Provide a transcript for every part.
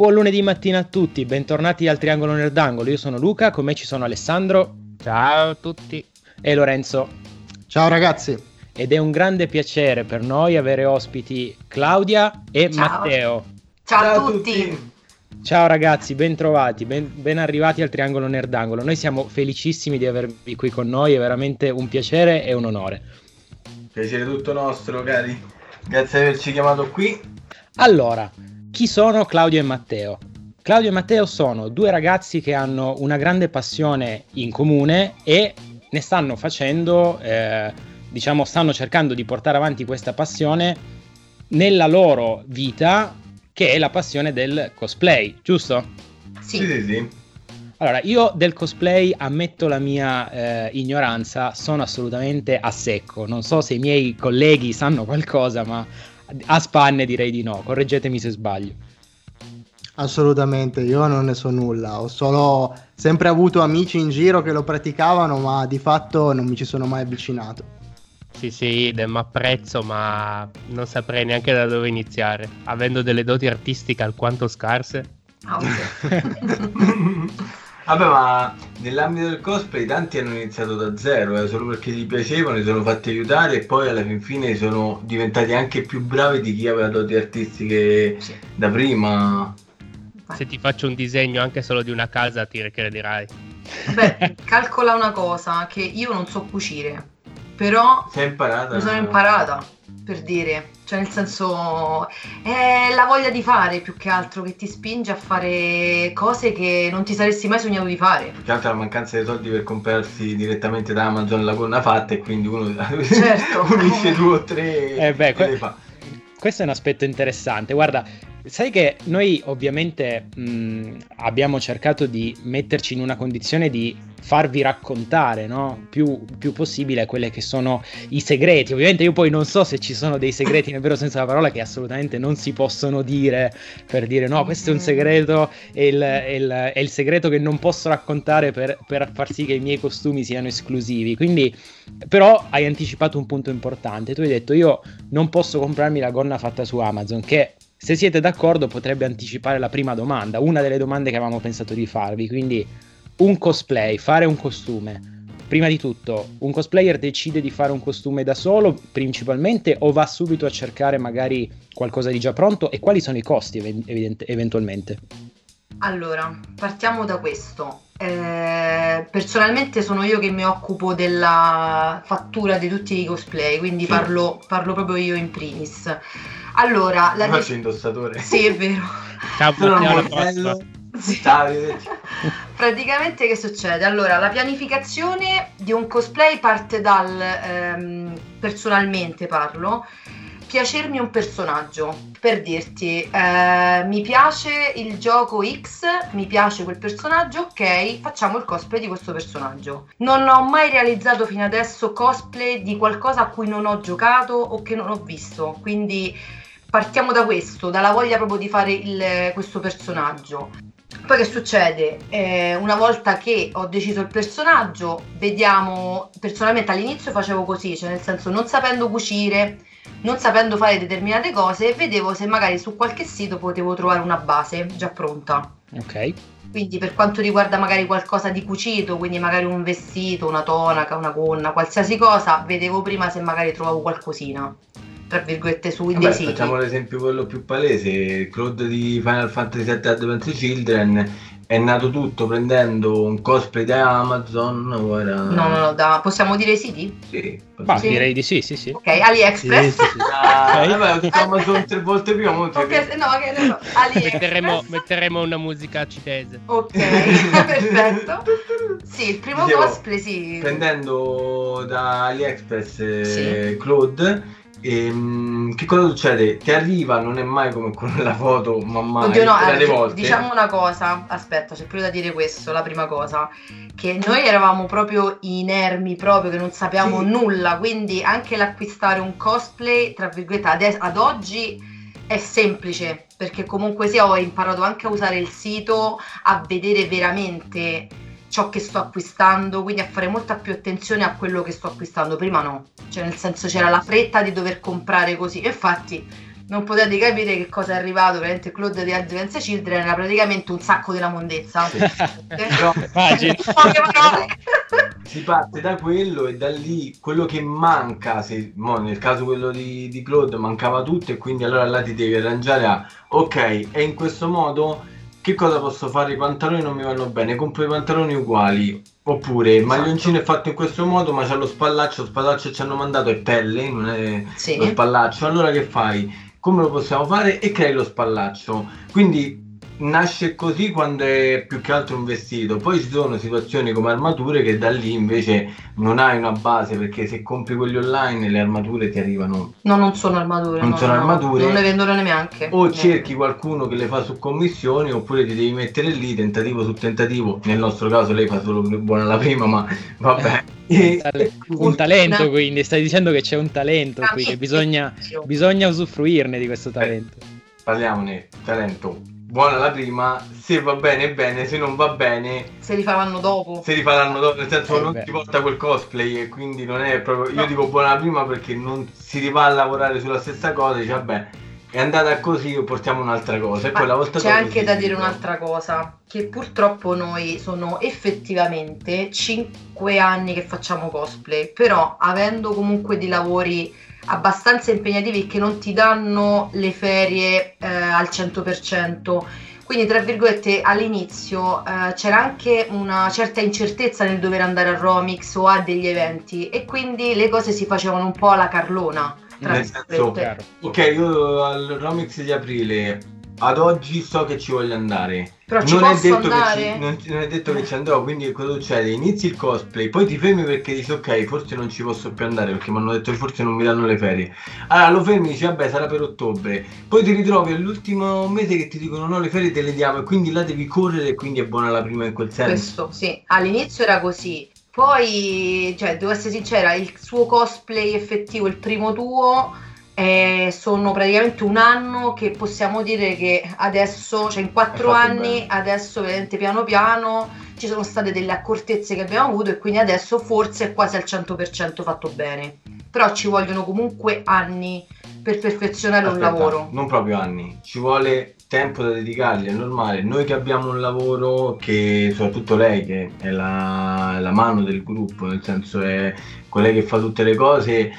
Buon lunedì mattina a tutti, bentornati al Triangolo Nerdangolo. Io sono Luca, con me ci sono Alessandro. Ciao a tutti. E Lorenzo. Ciao ragazzi. Ed è un grande piacere per noi avere ospiti Claudia e Ciao. Matteo. Ciao, a tutti. Ciao ragazzi, ben trovati, ben, ben arrivati al Triangolo Nerdangolo. Noi siamo felicissimi di avervi qui con noi, è veramente un piacere e un onore. Piacere tutto nostro, cari. Grazie di averci chiamato qui. Allora, chi sono Claudio e Matteo? Claudio e Matteo sono due ragazzi che hanno una grande passione in comune e ne stanno facendo, eh, diciamo, stanno cercando di portare avanti questa passione nella loro vita, che è la passione del cosplay, giusto? Sì, Sì. sì, sì. Allora, io del cosplay ammetto la mia eh, ignoranza, sono assolutamente a secco. Non so se i miei colleghi sanno qualcosa, ma a spanne direi di no. Correggetemi se sbaglio. Assolutamente, io non ne so nulla. Ho solo sempre avuto amici in giro che lo praticavano, ma di fatto non mi ci sono mai avvicinato. Sì, sì, idem, apprezzo, ma non saprei neanche da dove iniziare. Avendo delle doti artistiche alquanto scarse. Ah, ok. Vabbè, ma nell'ambito del cosplay tanti hanno iniziato da zero, eh, solo perché gli piacevano, si sono fatti aiutare e poi alla fin fine sono diventati anche più bravi di chi aveva doti artistiche Sì. da prima. Se ti faccio un disegno anche solo di una casa ti crederai. Beh, calcola una cosa, che io non so cucire, però è imparata. mi sono imparata, per dire. Cioè, nel senso, è la voglia di fare più che altro che ti spinge a fare cose che non ti saresti mai sognato di fare. Più che altro la mancanza di soldi per comprarsi direttamente da Amazon la gonna fatta e quindi uno Certo. unisce due o tre Eh beh, e que- le fa. Questo è un aspetto interessante. Guarda, sai che noi ovviamente mh, abbiamo cercato di metterci in una condizione di farvi raccontare, no? Più, più possibile quelle che sono i segreti. Ovviamente io poi non so se ci sono dei segreti nel vero senso della parola che assolutamente non si possono dire per dire no, questo è un segreto, è il, è il- è il segreto che non posso raccontare per, per far sì che i miei costumi siano esclusivi. Quindi, però hai anticipato un punto importante. Tu hai detto io non posso comprarmi la gonna fatta su Amazon, che se siete d'accordo potrebbe anticipare la prima domanda, una delle domande che avevamo pensato di farvi. Quindi un cosplay, fare un costume. Prima di tutto, un cosplayer decide di fare un costume da solo principalmente o va subito a cercare magari qualcosa di già pronto e quali sono i costi evidente- eventualmente? Allora, partiamo da questo. Eh, personalmente sono io che mi occupo della fattura di tutti i cosplay, quindi Sì. parlo, parlo proprio io in primis. Allora, la faccio indossatore. Sì, è vero. Ciao, Sono Matteo, Sì. Praticamente che succede? Allora, la pianificazione di un cosplay parte dal, ehm, personalmente parlo, piacermi un personaggio. Per dirti, eh, mi piace il gioco X, mi piace quel personaggio, ok, facciamo il cosplay di questo personaggio. Non ho mai realizzato fino adesso cosplay di qualcosa a cui non ho giocato o che non ho visto, quindi partiamo da questo, dalla voglia proprio di fare il- questo personaggio. Poi che succede? Eh, una volta che ho deciso il personaggio, vediamo, personalmente all'inizio facevo così, cioè nel senso non sapendo cucire, non sapendo fare determinate cose, vedevo se magari su qualche sito potevo trovare una base già pronta. Ok. Quindi per quanto riguarda magari qualcosa di cucito, quindi magari un vestito, una tonaca, una gonna, qualsiasi cosa, vedevo prima se magari trovavo qualcosina, tra virgolette, su dei Vabbè, siti. facciamo l'esempio quello più palese, Claude di Final Fantasy VII Advent Children è nato tutto prendendo un cosplay da Amazon, ora... No, no, no, da- possiamo dire i siti? Sì, Ma Sì. direi di sì, sì, sì. Ok, AliExpress. Sì, sì, sì. Ah, vabbè, ho detto Amazon tre volte prima, mo tre- Ok, se- no, ok, no, no, AliExpress. Metteremo, metteremo una musica cinese. Ok, perfetto. Sì, il primo Dicevo, cosplay sì. prendendo da AliExpress eh, Sì. Claude ehm, che cosa succede? Ti arriva, non è mai come con la foto, ma mai Oddio, no, allora, volte. diciamo una cosa, aspetta, c'è proprio da dire questo, la prima cosa, che noi eravamo proprio inermi, proprio che non sapevamo Sì. nulla, quindi anche l'acquistare un cosplay, tra virgolette, ades- ad oggi è semplice, perché comunque sia ho imparato anche a usare il sito, a vedere veramente ciò che sto acquistando, quindi a fare molta più attenzione a quello che sto acquistando. Prima no, cioè nel senso c'era la fretta di dover comprare così. Infatti non potete capire che cosa è arrivato veramente Claude di Advance Children era praticamente un sacco della mondezza Sì. Poche parole. si parte da quello e da lì quello che manca, se, mo nel caso quello di, di Claude mancava tutto e quindi allora là ti devi arrangiare a ok, e in questo modo che cosa posso fare? I pantaloni non mi vanno bene, compro i pantaloni uguali. Oppure il Esatto. maglioncino è fatto in questo modo, ma c'ha lo spallaccio, lo spallaccio ci hanno mandato è pelle, non è Sì. lo spallaccio. Allora che fai? Come lo possiamo fare? E crei lo spallaccio. Quindi nasce così quando è più che altro un vestito. Poi ci sono situazioni come armature che da lì invece non hai una base perché se compri quelli online le armature ti arrivano No, non sono armature. Non no, sono no, armature. Non ne vendono neanche. o No. cerchi qualcuno che le fa su commissioni oppure ti devi mettere lì tentativo su tentativo. Nel nostro caso lei fa solo buona la prima, ma vabbè. Un Un talento, quindi stai dicendo che c'è un talento qui, che bisogna, bisogna usufruirne di questo talento. Parliamone, talento. Buona la prima, se va bene bene, se non va bene Se li faranno dopo. se li faranno dopo, nel senso Eh, non beh. ti porta quel cosplay e quindi non è proprio, io No. dico buona la prima perché non si rivà a lavorare sulla stessa cosa, dice vabbè è andata così, portiamo un'altra cosa e poi la volta c'è anche da dire un'altra cosa, che purtroppo noi sono effettivamente 5 anni che facciamo cosplay, però avendo comunque dei lavori abbastanza impegnativi che non ti danno le ferie eh, al 100%, quindi tra virgolette all'inizio eh, c'era anche una certa incertezza nel dover andare a Romix o a degli eventi e quindi le cose si facevano un po' alla carlona. Tra Nel senso. Ok, io al Romix di aprile ad oggi so che ci voglio andare. Però ci non, è andare? Che ci, non, non è detto che ci andrò, quindi cosa succede? Inizi il cosplay, poi ti fermi perché dici ok, forse non ci posso più andare perché mi hanno detto che forse non mi danno le ferie. Allora lo fermi e dici vabbè sarà per ottobre, poi ti ritrovi all'ultimo mese che ti dicono no le ferie te le diamo e quindi là devi correre e quindi è buona la prima in quel senso. Questo sì, all'inizio era così. Poi, cioè, devo essere sincera, il suo cosplay effettivo, il primo tuo, eh, sono praticamente un anno che possiamo dire che adesso, cioè in quattro anni, bene. adesso veramente piano piano ci sono state delle accortezze che abbiamo avuto e quindi adesso forse è quasi al 100% fatto bene. Però ci vogliono comunque anni per perfezionare un Aspetta, lavoro. Non proprio anni, ci vuole tempo da dedicargli, è normale. Noi che abbiamo un lavoro che, soprattutto lei che è la, la mano del gruppo, nel senso è quella che fa tutte le cose,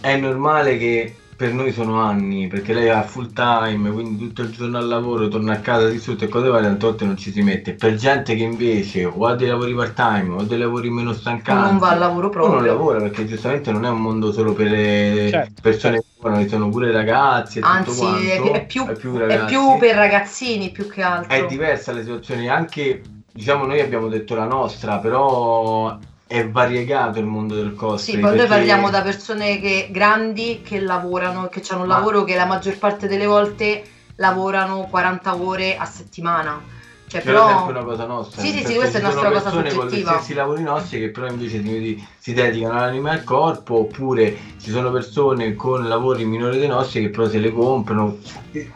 è normale che per noi sono anni, perché lei ha full time, quindi tutto il giorno al lavoro, torna a casa distrutto e cose varie, tante volte non ci si mette. Per gente che invece o ha dei lavori part time o ha dei lavori meno O stancanti, non va al lavoro o proprio. non lavora perché giustamente non è un mondo solo per le Certo, persone che lavorano, ci sono pure ragazzi e tutto Anzi, è, quanto. è più, è più è ragazzi. più per ragazzini più che altro. È diversa la situazione, anche diciamo noi abbiamo detto la nostra, però è variegato il mondo del cosplay. Sì, poi noi perché- parliamo da persone che, grandi che lavorano, che hanno un Ma- lavoro che la maggior parte delle volte lavorano 40 ore a settimana. Cioè, Però è però sempre una cosa nostra. Sì, sì, sì, questa è sono nostra cosa persone con gli soggettiva. stessi lavori nostri che però invece si, si dedicano all'anima e al corpo, oppure ci sono persone con lavori minori dei nostri che però se le comprano.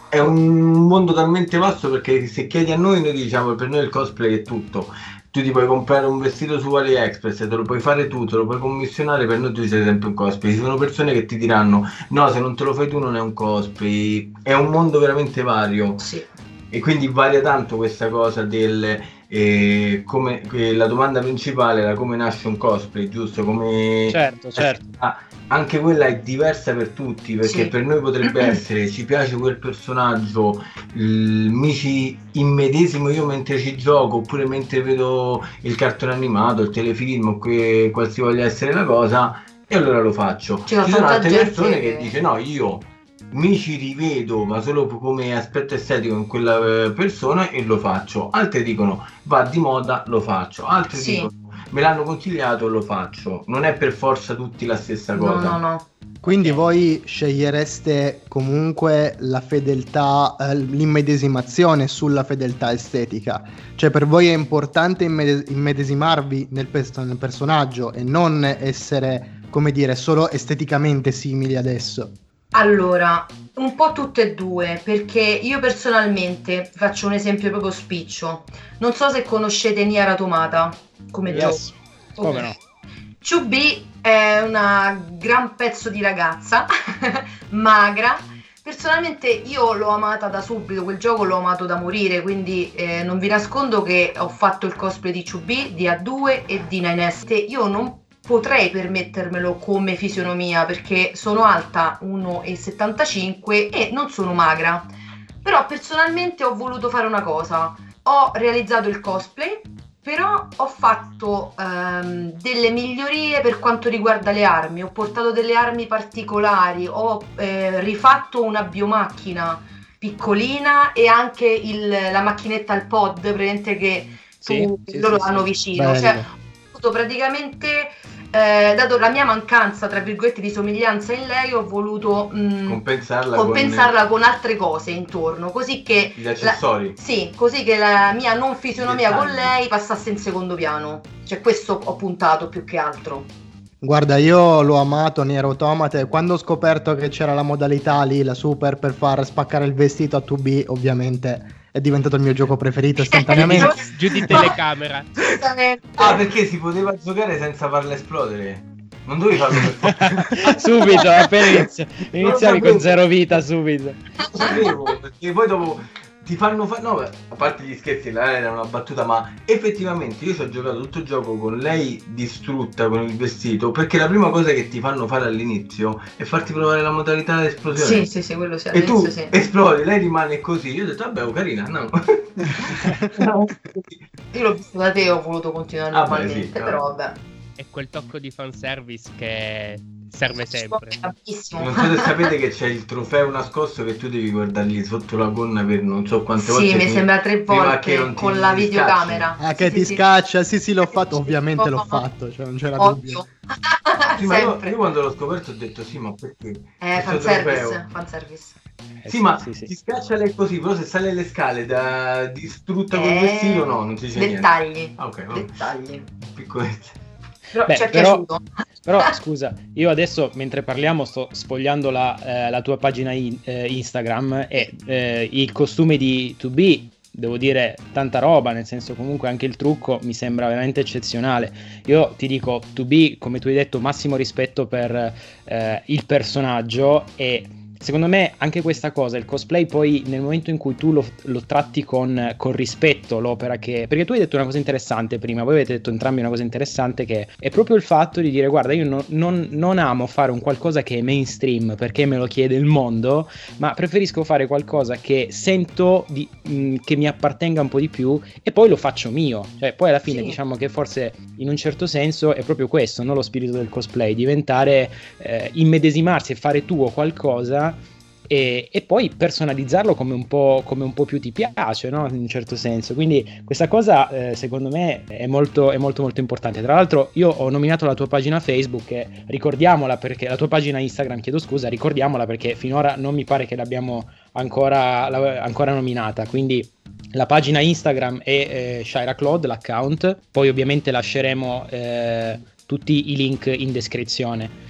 È un mondo talmente vasto perché se chiedi a noi, noi diciamo per noi il cosplay è tutto. Tu ti puoi comprare un vestito su AliExpress, te lo puoi fare tu, te lo puoi commissionare, per noi tu sei sempre un cosplay. Ci sono persone che ti diranno no, se non te lo fai tu non è un cosplay. È un mondo veramente vario. sì, E quindi varia tanto questa cosa del eh, come la domanda principale era come nasce un cosplay, giusto? Come Certo, certo. Ah, anche quella è diversa per tutti, perché Sì. per noi potrebbe essere ci piace quel personaggio, il- mi ci immedesimo io mentre ci gioco, oppure mentre vedo il cartone animato, il telefilm, o que- qualsivoglia essere la cosa, e allora lo faccio. Ci sono Ci sono altre persone che che- dice no, io mi ci rivedo ma solo come aspetto estetico in quella eh, persona e lo faccio altri dicono va di moda lo faccio altri Sì. dicono me l'hanno consigliato lo faccio non è per forza tutti la stessa no, cosa no, no. Quindi voi scegliereste comunque la fedeltà, eh, l'immedesimazione sulla fedeltà estetica. Cioè per voi è importante immede- immedesimarvi nel, pers- nel personaggio e non essere, come dire, solo esteticamente simili adesso. Allora, un po' tutte e due, perché io personalmente faccio un esempio proprio spiccio. Non so se conoscete Nier Automata come Yes. gioco. Come no? 2B è una gran pezzo di ragazza, magra, Personalmente io l'ho amata da subito, quel gioco l'ho amato da morire, quindi eh, non vi nascondo che ho fatto il cosplay di 2B, di A2 e di 9S. Io non potrei permettermelo come fisionomia perché sono alta 1,75 e non sono magra. Però personalmente ho voluto fare una cosa. Ho realizzato il cosplay, però ho fatto ehm, delle migliorie per quanto riguarda le armi. Ho portato delle armi particolari, ho eh, rifatto una biomacchina piccolina e anche il, la macchinetta al pod, presente che Sì, tu, sì, loro sì, hanno vicino. Cioè, praticamente eh, dato la mia mancanza, tra virgolette, di somiglianza in lei, ho voluto mh, Compensarla, compensarla con altre cose intorno, così che con gli la- accessori. sì, così che la mia non fisionomia con lei passasse in secondo piano. Cioè, questo ho puntato più che altro. Guarda, io l'ho amato Nier Automata e quando ho scoperto che c'era la modalità lì, la super, per far spaccare il vestito a 2B, ovviamente è diventato il mio gioco preferito istantaneamente. Giù di telecamera. Ah, perché si poteva giocare senza farla esplodere? Non dovevi farlo per forza. subito, appena inizia- iniziavi con zero vita, subito. Lo sapevo, perché poi dopo ti fanno fare... No, a parte gli scherzi, là era una battuta, ma effettivamente io ci ho giocato tutto il gioco con lei distrutta con il vestito, perché la prima cosa che ti fanno fare all'inizio è farti provare la modalità dell'esplosione. Sì, sì, sì, quello sì. E tu sì. esplodi, lei rimane così. Io ho detto, vabbè, oh, carina, no. Io l'ho visto da te ho voluto continuare Ah, beh, normalmente, sì, però vabbè. È quel tocco di fanservice che serve sempre. Non so se sapete che c'è il trofeo nascosto che tu devi guardargli sotto la gonna per non so quante volte. Sì, mi sembra tre prima che volte ti con la videocamera. Ah, che Sì, ti sì, scaccia, sì sì l'ho fatto, ovviamente l'ho fatto, cioè non c'era dubbio. Ovvio. Sì, ma io, io quando l'ho scoperto ho detto sì, ma perché? Eh, fanservice, fanservice. Eh Sì, ma sì, sì. ti scaccia lei così, però se sale le scale da distrutta col Eh, vestito, no, non si dice niente. Dettagli. Ah, ok, vabbè. Dettagli. Piccolezze. Però Beh, però-. Però scusa, io adesso mentre parliamo sto sfogliando la, eh, la tua pagina in- eh, Instagram e eh, il costume di 2B, devo dire tanta roba, nel senso comunque anche il trucco mi sembra veramente eccezionale. Io ti dico 2B, come tu hai detto, massimo rispetto per eh, il personaggio e secondo me anche questa cosa, il cosplay poi nel momento in cui tu lo, lo tratti con, con rispetto l'opera che... Perché tu hai detto una cosa interessante prima, voi avete detto entrambi una cosa interessante che è proprio il fatto di dire guarda io no- non, non amo fare un qualcosa che è mainstream perché me lo chiede il mondo, ma preferisco fare qualcosa che sento di- mh, che mi appartenga un po' di più e poi lo faccio mio. Cioè poi alla fine Sì. diciamo che forse in un certo senso è proprio questo, no? lo spirito del cosplay, diventare, eh, immedesimarsi e fare tuo qualcosa e, e poi personalizzarlo come un, po', come un po' più ti piace, no? in un certo senso. Quindi questa cosa eh, secondo me è molto, è molto molto importante. Tra l'altro io ho nominato la tua pagina Facebook, e ricordiamola perché la tua pagina Instagram, chiedo scusa, ricordiamola perché finora non mi pare che l'abbiamo ancora, la- ancora nominata. Quindi la pagina Instagram è eh, Shaira Claude, l'account, poi ovviamente lasceremo eh, tutti i link in descrizione.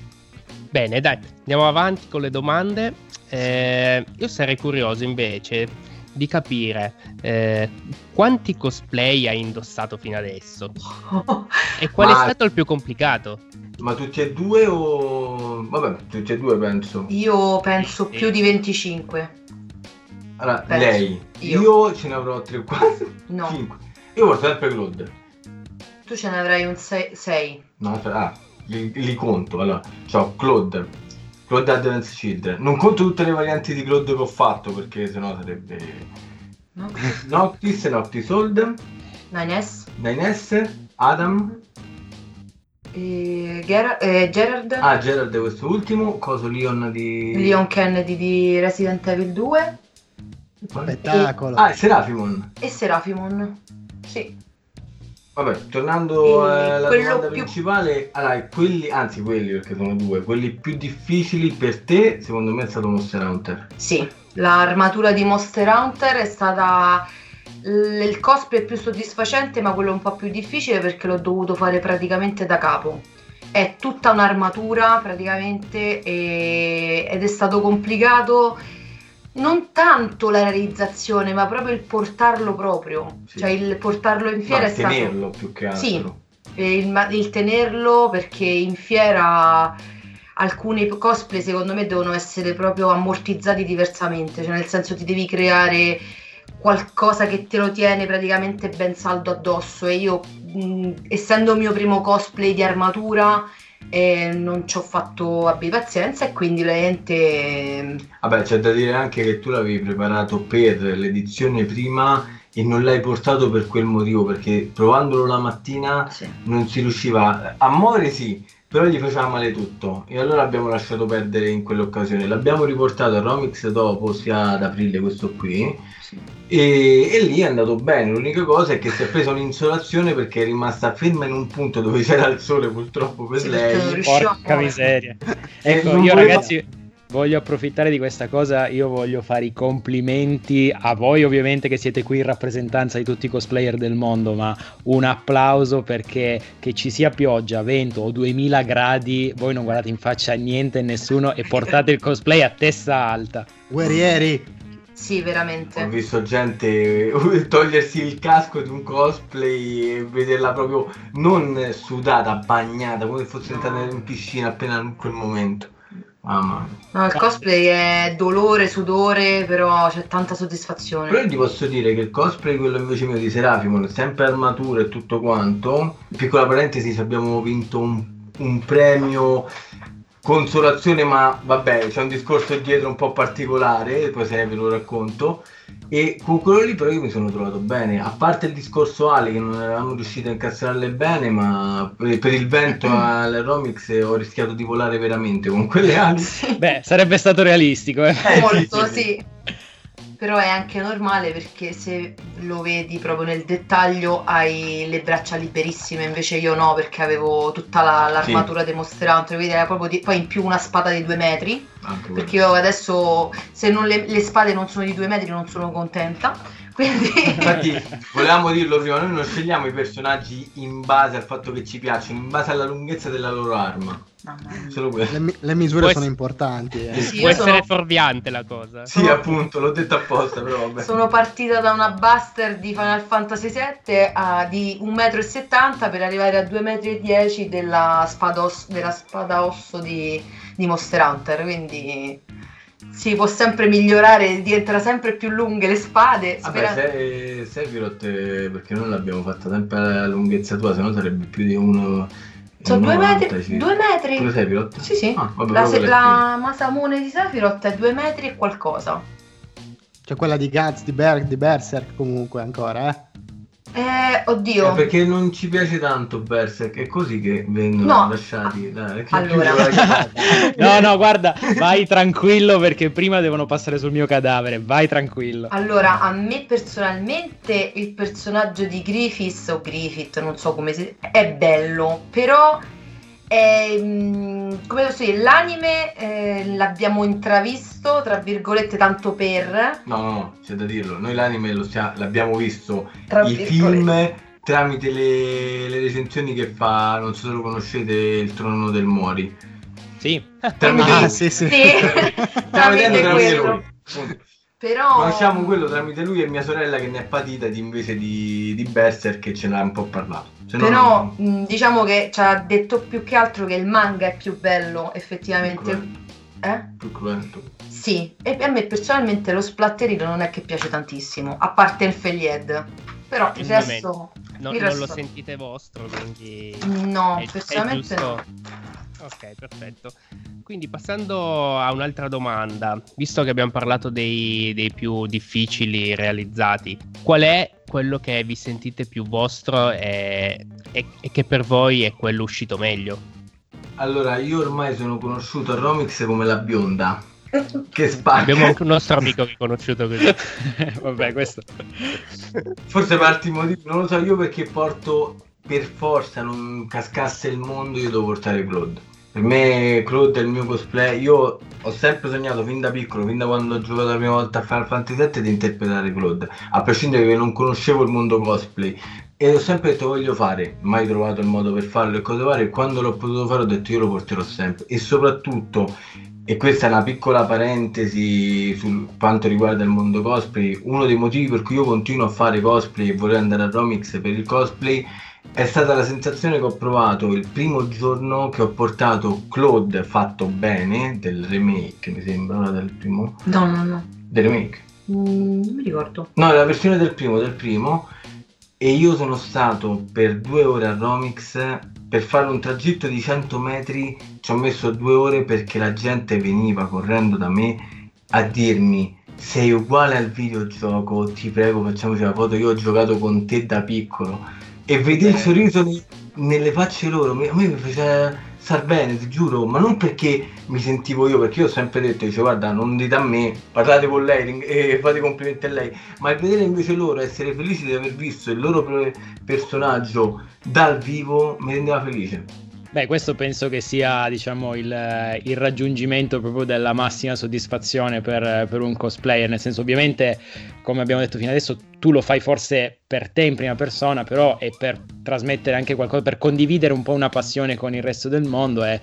Bene, dai, andiamo avanti con le domande. Eh, io sarei curioso invece di capire eh, quanti cosplay hai indossato fino adesso e qual Ma- è stato il più complicato. Ma tutti e due o... Vabbè, tutti e due penso. Io penso Sì. più di 25. Allora, Penso. lei. Io. Io. ce ne avrò 3 o 4. No. 5. Io porto sempre Claude. Tu ce ne avrai un 6. No, ah, li, li conto. Allora, c'ho Claude. Claude Advance Children. Non conto tutte le varianti di Claude che ho fatto perché sennò sarebbe... No? Noctis, Noctis Old, 9S. 9S, Adam, E Ger- eh, Gerard. ah Gerard questo ultimo, Coso Leon di... Leon Kennedy di Resident Evil 2. Spettacolo. Ah, Serafimon. E Serafimon. Sì. Vabbè, tornando alla domanda più- principale, allora, quelli, anzi quelli perché sono due, quelli più difficili per te, secondo me è stato Monster Hunter. Sì, l'armatura di Monster Hunter è stata il cosplay più soddisfacente, ma quello un po' più difficile perché l'ho dovuto fare praticamente da capo. È tutta un'armatura praticamente e- ed è stato complicato non tanto la realizzazione, ma proprio il portarlo proprio. Sì. Cioè il portarlo in fiera Ma è stato tenerlo più che altro. Sì. e il, il tenerlo perché in fiera alcuni cosplay secondo me devono essere proprio ammortizzati diversamente, cioè nel senso ti devi creare qualcosa che te lo tiene praticamente ben saldo addosso e io mh, essendo il mio primo cosplay di armatura eh, non ci ho fatto abbi pazienza e quindi veramente Vabbè, c'è da dire anche che tu l'avevi preparato per l'edizione prima e non l'hai portato per quel motivo, perché provandolo la mattina sì. non si riusciva. A muovere sì, però gli faceva male tutto e allora abbiamo lasciato perdere in quell'occasione. L'abbiamo riportato a Romix dopo, sia ad aprile questo qui, sì. E, e lì è andato bene. L'unica cosa è che si è presa un'insolazione perché è rimasta ferma in un punto dove c'era il sole purtroppo per Sì, lei. Porca muovere. miseria. Ecco, io voleva- ragazzi voglio approfittare di questa cosa, io voglio fare i complimenti a voi ovviamente che siete qui in rappresentanza di tutti i cosplayer del mondo, ma un applauso perché che ci sia pioggia, vento o 2000 gradi, voi non guardate in faccia a niente e nessuno e portate il cosplay a testa alta. Guerrieri, Sì, veramente. Ho visto gente togliersi il casco di un cosplay e vederla proprio non sudata, bagnata, come se fosse entrata in piscina appena in quel momento. Mamma. No, il cosplay è dolore, sudore, però c'è tanta soddisfazione. Però io ti posso dire che il cosplay, quello invece mio di Serafimon, sempre armatura e tutto quanto, piccola parentesi, abbiamo vinto un, un premio consolazione, ma vabbè, c'è un discorso dietro un po' particolare, poi se ne ve lo racconto. E con quello lì però io mi sono trovato bene, a parte il discorso Ali che non eravamo riusciti a incastrarle bene, ma per il vento al Romix ho rischiato di volare veramente con quelle ali. Beh, sarebbe stato realistico, eh. Eh, Molto, sì, sì. Sì. Però è anche normale perché se lo vedi proprio nel dettaglio hai le braccia liberissime, invece io no perché avevo tutta la- l'armatura dimostrante, quindi era proprio di- poi in più una spada di due metri, Anche perché io adesso se non le, le spade non sono di due metri non sono contenta, quindi Infatti, volevamo dirlo prima, noi non scegliamo i personaggi in base al fatto che ci piacciono, in base alla lunghezza della loro arma. Le, le misure Può sono importanti. eh. Sì, Può essere sono- fuorviante la cosa. Sì, appunto, l'ho detto apposta, però vabbè. Sono partita da una Buster di Final Fantasy VII a, di 1,70 m per arrivare a 2,10 m della spada, os- della spada osso di, di Monster Hunter, quindi si può sempre migliorare, diventano sempre più lunghe le spade. Vabbè, spera- se, Sephiroth, perché noi l'abbiamo fatta sempre alla lunghezza tua, se no sarebbe più di uno... Sono due 90, metri, sì. due metri. Pure Sephiroth? Sì, sì. Ah, vabbè, la, se- la Masamune di Sephiroth è 2 metri e qualcosa. C'è quella di Guts, di, Ber- di Berserk comunque ancora, eh. Eh, oddio. Eh, perché non ci piace tanto Berserk, è così che vengono No. lasciati. Dai, che Allora. No, no, guarda, vai tranquillo perché prima devono passare sul mio cadavere, vai tranquillo. Allora, a me personalmente il personaggio di Griffith o Griffith, non so come si è bello, però è, mm, come posso dire, l'anime eh, l'abbiamo intravisto, tra virgolette, tanto per, No, no, no, c'è da dirlo. Noi l'anime lo stia- l'abbiamo visto tra i film tramite le, le recensioni che fa, non so se lo conoscete, Il trono del Mori. Sì. Tramite Ah, lui. sì, sì. Sì, tramite tramite lui. Però Conosciamo quello tramite lui e mia sorella che ne è patita di, invece di, di Berserk che ce n'ha un po' parlato. Se no, Però mh, diciamo che ci ha detto più che altro che il manga è più bello, effettivamente. Più Eh? più cruento. Sì, e a me personalmente lo splatterino non è che piace tantissimo, a parte il Felied. Però il resto No- il non resto- lo sentite vostro, quindi... no, è- è personalmente giusto- no. Ok, perfetto. Quindi passando a un'altra domanda, visto che abbiamo parlato dei, dei più difficili realizzati, qual è quello che vi sentite più vostro e, e- e che per voi è quello uscito meglio? Allora, io ormai sono conosciuto a Romix come la bionda. Che spacca. Abbiamo anche un nostro amico riconosciuto così. Vabbè, questo. Forse per altri motivi, non lo so, io perché porto per forza non cascasse il mondo, io devo portare Claude. Per me Claude è il mio cosplay, io ho sempre sognato fin da piccolo, fin da quando ho giocato la prima volta a Final Fantasy VII di interpretare Claude, a prescindere che non conoscevo il mondo cosplay. E ho sempre detto voglio fare, mai trovato il modo per farlo e cose fare, e quando l'ho potuto fare ho detto io lo porterò sempre. E soprattutto, e questa è una piccola parentesi su quanto riguarda il mondo cosplay, uno dei motivi per cui io continuo a fare cosplay e voler andare a Romix per il cosplay è stata la sensazione che ho provato il primo giorno che ho portato Claude fatto bene del remake, mi sembra, del primo. No, no, no. Del remake. Mm, non mi ricordo. No, la versione del primo, del primo. E io sono stato per due ore a Romix per fare un tragitto di 100 metri. Ci ho messo due ore perché la gente veniva correndo da me a dirmi sei uguale al videogioco, ti prego facciamoci una foto, io ho giocato con te da piccolo e vedere il sorriso nei- nelle facce loro, a me mi faceva star bene, ti giuro, ma non perché mi sentivo io, perché io ho sempre detto, dice guarda non dite a me, parlate con lei e fate complimenti a lei, ma il vedere invece loro, essere felici di aver visto il loro personaggio dal vivo mi rendeva felice. Beh, questo penso che sia, diciamo, il, il raggiungimento proprio della massima soddisfazione per, per un cosplayer. Nel senso, ovviamente, come abbiamo detto fino adesso, tu lo fai forse per te in prima persona, però è per trasmettere anche qualcosa, per condividere un po' una passione con il resto del mondo. E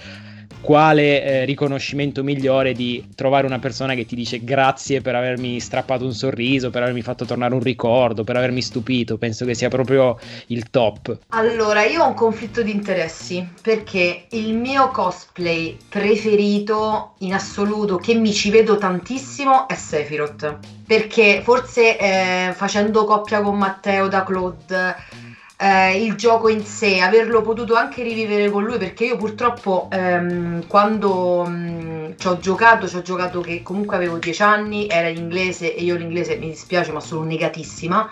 quale eh, riconoscimento migliore di trovare una persona che ti dice grazie per avermi strappato un sorriso, per avermi fatto tornare un ricordo, per avermi stupito. Penso che sia proprio il top. Allora, io ho un conflitto di interessi perché il mio cosplay preferito in assoluto, che mi ci vedo tantissimo, è Sephiroth. Perché forse eh, facendo coppia con Matteo da Claude, eh, il gioco in sé, averlo potuto anche rivivere con lui, perché io purtroppo ehm, quando mh, ci ho giocato, ci ho giocato che comunque avevo 10 anni, era in inglese e io l'inglese mi dispiace ma sono negatissima.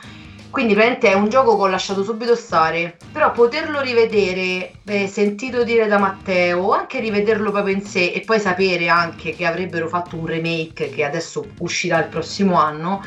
Quindi praticamente è un gioco che ho lasciato subito stare, però poterlo rivedere, eh, sentito dire da Matteo, anche rivederlo proprio in sé e poi sapere anche che avrebbero fatto un remake che adesso uscirà il prossimo anno,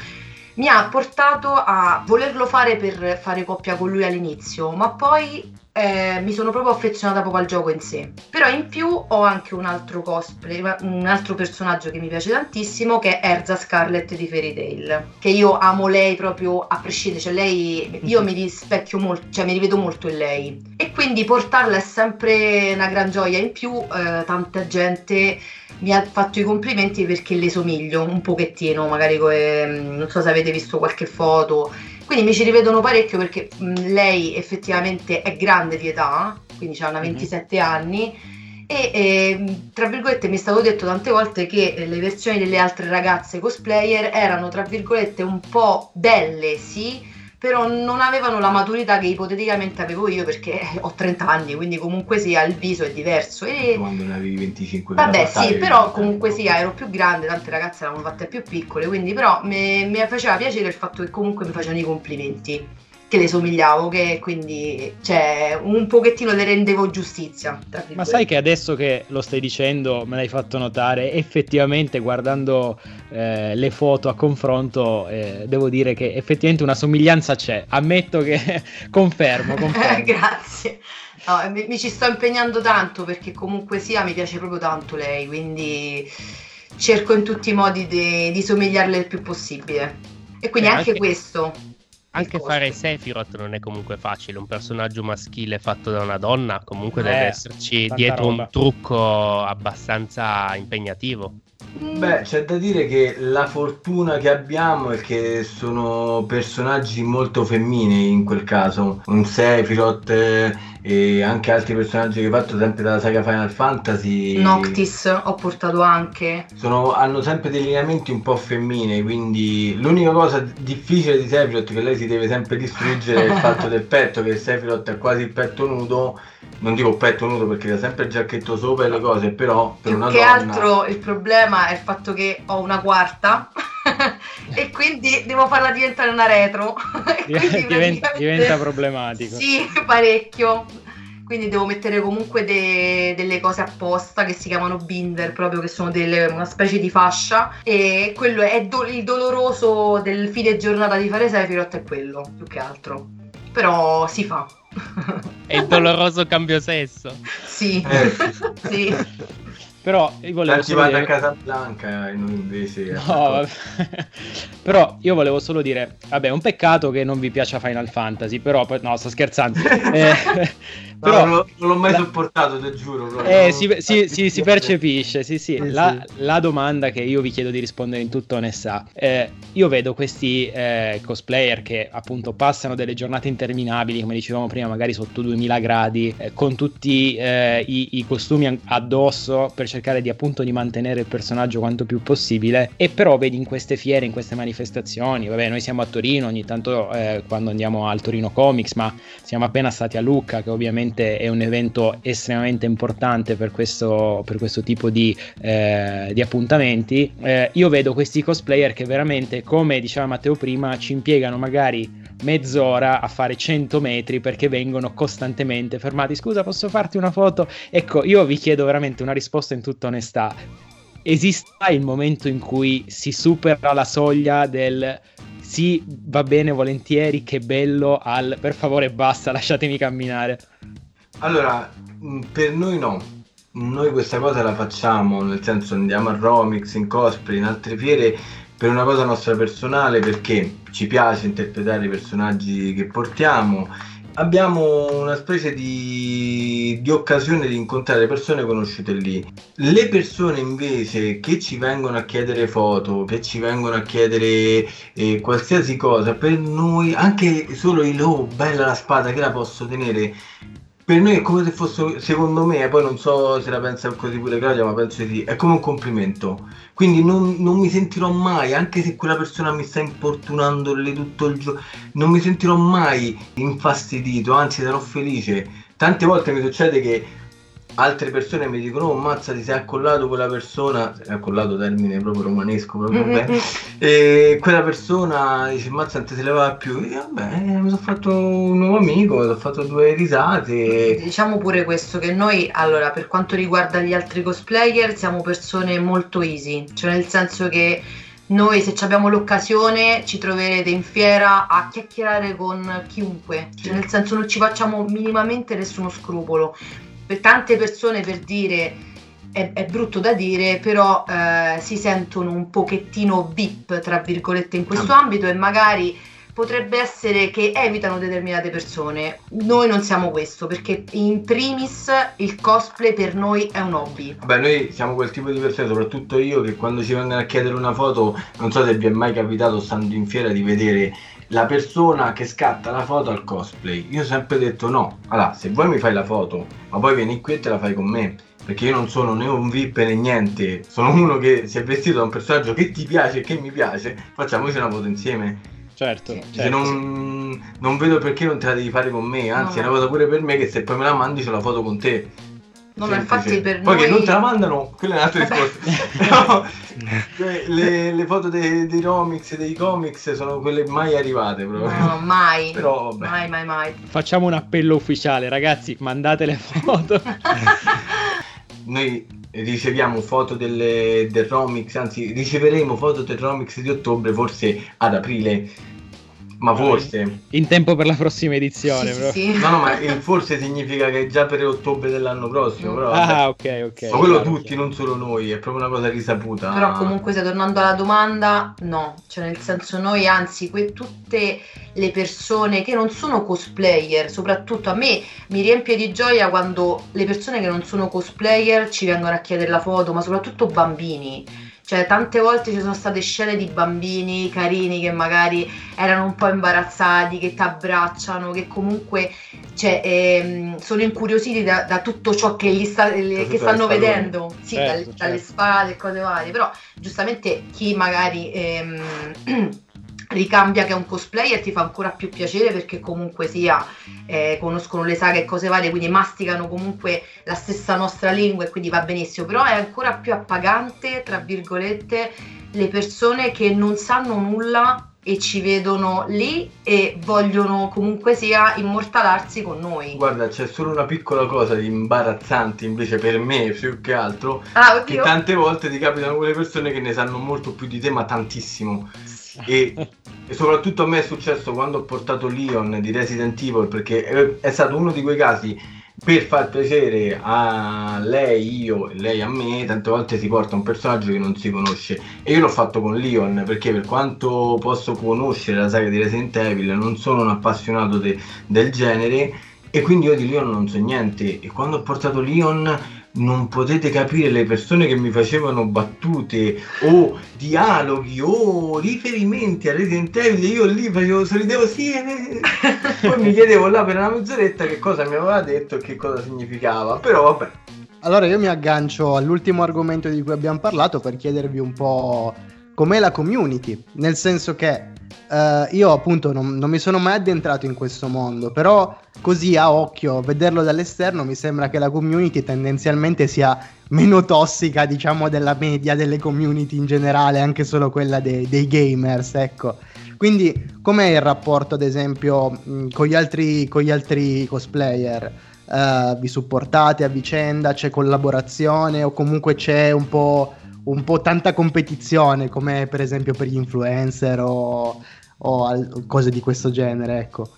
mi ha portato a volerlo fare per fare coppia con lui all'inizio, ma poi eh, mi sono proprio affezionata proprio al gioco in sé. Però in più ho anche un altro cosplay, un altro personaggio che mi piace tantissimo che è Erza Scarlett di Fairy Tail. Che io amo lei proprio a prescindere, cioè lei io mi rispecchio molto, cioè mi rivedo molto in lei. E quindi portarla è sempre una gran gioia. In più, eh, tanta gente mi ha fatto i complimenti perché le somiglio un pochettino, magari come, non so se avete visto qualche foto. Quindi mi ci rivedono parecchio perché lei effettivamente è grande di età, quindi ha una 27 anni e eh, tra virgolette mi è stato detto tante volte che le versioni delle altre ragazze cosplayer erano tra virgolette un po' belle, sì, però non avevano la maturità che ipoteticamente avevo io perché ho 30 anni, quindi comunque sia il viso è diverso. E... Quando ne avevi 25 Vabbè sì, però comunque sia ero più grande, tante ragazze l'avevano fatte più piccole, quindi però mi, mi faceva piacere il fatto che comunque mi facevano i complimenti che le somigliavo, che quindi cioè, un pochettino le rendevo giustizia. Ma sai che adesso che lo stai dicendo, me l'hai fatto notare, effettivamente guardando eh, le foto a confronto, eh, devo dire che effettivamente una somiglianza c'è. Ammetto che confermo, confermo. Grazie. No, mi, mi, ci sto impegnando tanto perché comunque sia mi piace proprio tanto lei, quindi cerco in tutti i modi di, di somigliarle il più possibile. E quindi eh, anche, anche questo anche fare Sephiroth non è comunque facile, un personaggio maschile fatto da una donna comunque eh, deve esserci dietro roba. un trucco abbastanza impegnativo. Beh, c'è da dire che la fortuna che abbiamo è che sono personaggi molto femminili in quel caso. Un Sephiroth eh, e anche altri personaggi che hai fatto sempre dalla saga Final Fantasy. Noctis ho portato anche. Sono, hanno sempre dei lineamenti un po' femminili, quindi l'unica cosa difficile di Sephiroth è che lei si deve sempre distruggere il fatto del petto, che Sephiroth è quasi il petto nudo. Non dico petto nudo perché ha sempre il giacchetto sopra e le cose, però per Più una che donna... altro il problema è il fatto che ho una quarta e quindi devo farla diventare una retro. diventa, praticamente... diventa problematico. Sì, parecchio. Quindi devo mettere comunque de- delle cose apposta che si chiamano binder, proprio che sono delle, una specie di fascia. E quello è do- il doloroso del fine giornata di fare Sephiroth è quello, più che altro. Però si fa. È il doloroso cambio sesso. Sì, Eh. sì. Però io volevo Tanti solo dire... a Casablanca e noi invece... No, vabbè. però io volevo solo dire, vabbè, un peccato che non vi piaccia Final Fantasy, però no, sto scherzando. Eh, però, non, l'ho, non l'ho mai la- sopportato, te giuro. eh, Non- si, si- si- si percepisce, sì, sì. Sì, La, sì. la domanda che io vi chiedo di rispondere in tutta onestà, eh, io vedo questi eh, cosplayer che appunto passano delle giornate interminabili, come dicevamo prima, magari sotto 2000 gradi, eh, con tutti eh, i, i costumi addosso per cercare di appunto di mantenere il personaggio quanto più possibile, e però vedi in queste fiere, in queste manifestazioni, vabbè, noi siamo a Torino, ogni tanto eh, quando andiamo al Torino Comics, ma siamo appena stati a Lucca, che ovviamente è un evento estremamente importante per questo, per questo tipo di, eh, di appuntamenti. Eh, io vedo questi cosplayer che veramente, come diceva Matteo prima, ci impiegano magari mezz'ora a fare 100 metri perché vengono costantemente fermati. Scusa, posso farti una foto? Ecco, io vi chiedo veramente una risposta in tutta onestà. Esiste il momento in cui si supera la soglia del sì, va bene, volentieri, che bello, al per favore basta, lasciatemi camminare. Allora, mh, per noi no. Noi questa cosa la facciamo, nel senso andiamo a Romix, in cosplay, in altre fiere per una cosa nostra personale, perché ci piace interpretare i personaggi che portiamo. Abbiamo una specie di, di occasione di incontrare persone conosciute lì. Le persone invece che ci vengono a chiedere foto, che ci vengono a chiedere eh, qualsiasi cosa, per noi, anche solo il oh, bella la spada che la posso tenere, per noi è come se fosse, secondo me, poi non so se la pensa così pure Claudia, ma penso di sì, è come un complimento. Quindi non, non mi sentirò mai, anche se quella persona mi sta importunando tutto il giorno, non mi sentirò mai infastidito, anzi sarò felice. Tante volte mi succede che altre persone mi dicono, oh mazza ti sei accollato quella persona, accollato termine proprio romanesco, proprio bene. E quella persona dice: Mazza, non te se ne va più. E vabbè, mi sono fatto un nuovo amico, mi sono fatto due risate. Diciamo pure questo che noi, allora, per quanto riguarda gli altri cosplayer, siamo persone molto easy, cioè nel senso che noi se ci abbiamo l'occasione ci troverete in fiera a chiacchierare con chiunque, cioè nel senso non ci facciamo minimamente nessuno scrupolo. Per tante persone per dire è, è brutto da dire, però eh, si sentono un pochettino VIP, tra virgolette, in questo Ah. ambito e magari potrebbe essere che evitano determinate persone. Noi non siamo questo, perché in primis il cosplay per noi è un hobby. Vabbè, noi siamo quel tipo di persone, soprattutto io, che quando ci vengono a chiedere una foto, non so se vi è mai capitato stando in fiera di vedere la persona che scatta la foto al cosplay. Io ho sempre detto no, allora se vuoi mi fai la foto, ma poi vieni qui e te la fai con me. Perché io non sono né un VIP né niente, sono uno che si è vestito da un personaggio che ti piace e che mi piace, facciamoci una foto insieme. Certo. Se certo. non, non vedo perché non te la devi fare con me, anzi No. è una cosa pure per me che se poi me la mandi c'ho la foto con te. No, ma infatti per Poi noi... che non te la mandano, quello è un altro discorso. Cioè, le, le foto dei, dei comics, dei comics sono quelle mai arrivate proprio. No, mai. Però vabbè. Mai, mai, mai. Facciamo un appello ufficiale, ragazzi, mandate le foto. Noi riceviamo foto delle, del Romix, anzi riceveremo foto del Romix di ottobre, forse ad aprile, ma forse. In tempo per la prossima edizione. Sì, proprio. sì, sì. No, no, ma il forse significa che è già per ottobre dell'anno prossimo, però vabbè. Ah, ok, ok. ma quello chiaro, tutti, chiaro. non solo noi, è proprio una cosa risaputa. Però comunque se tornando alla domanda, no, cioè nel senso noi anzi que- tutte le persone che non sono cosplayer, soprattutto a me mi riempie di gioia quando le persone che non sono cosplayer ci vengono a chiedere la foto, ma soprattutto bambini. Cioè, tante volte ci sono state scene di bambini carini che magari erano un po' imbarazzati, che ti abbracciano, che comunque cioè, ehm, sono incuriositi da, da tutto ciò che, gli sta- le- che stanno salone. vedendo. Sì, Certo, dalle, certo. dalle spade e cose varie. Però, giustamente, chi magari ehm, ricambia che è un cosplayer ti fa ancora più piacere perché comunque sia eh, conoscono le saghe e cose varie, quindi masticano comunque la stessa nostra lingua e quindi va benissimo. Però è ancora più appagante, tra virgolette, le persone che non sanno nulla e ci vedono lì e vogliono comunque sia immortalarsi con noi. Guarda, c'è solo una piccola cosa di imbarazzante invece per me più che altro, Ah, che tante volte ti capitano quelle persone che ne sanno molto più di te, ma tantissimo. E, e soprattutto a me è successo quando ho portato Leon di Resident Evil, perché è, è stato uno di quei casi per far piacere a lei, io e lei a me, tante volte si porta un personaggio che non si conosce. E io l'ho fatto con Leon perché, per quanto posso conoscere la saga di Resident Evil, non sono un appassionato de- del genere. E quindi io di Leon non so niente. E quando ho portato Leon non potete capire le persone che mi facevano battute o dialoghi o riferimenti a Resident Evil io lì facevo sorridevo sì eh. poi mi chiedevo là per una mezz'oretta che cosa mi aveva detto e che cosa significava. Però vabbè. Allora io mi aggancio all'ultimo argomento di cui abbiamo parlato per chiedervi un po' com'è la community. Nel senso che Uh, io appunto non, non, mi sono mai addentrato in questo mondo, però così a occhio, vederlo dall'esterno, mi sembra che la community tendenzialmente sia meno tossica, diciamo, della media delle community in generale, anche solo quella de- dei gamers, ecco. Quindi, com'è il rapporto, ad esempio, mh, con, gli altri, con, gli altri, cosplayer? Uh, vi supportate a vicenda? C'è collaborazione o comunque c'è un po' un po' tanta competizione come per esempio per gli influencer o, o al- cose di questo genere, ecco.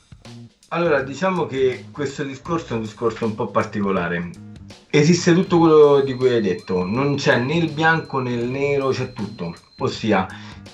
Allora, diciamo che questo discorso è un discorso un po' particolare. Esiste tutto quello di cui hai detto, non c'è né il bianco né il nero, c'è tutto. Ossia,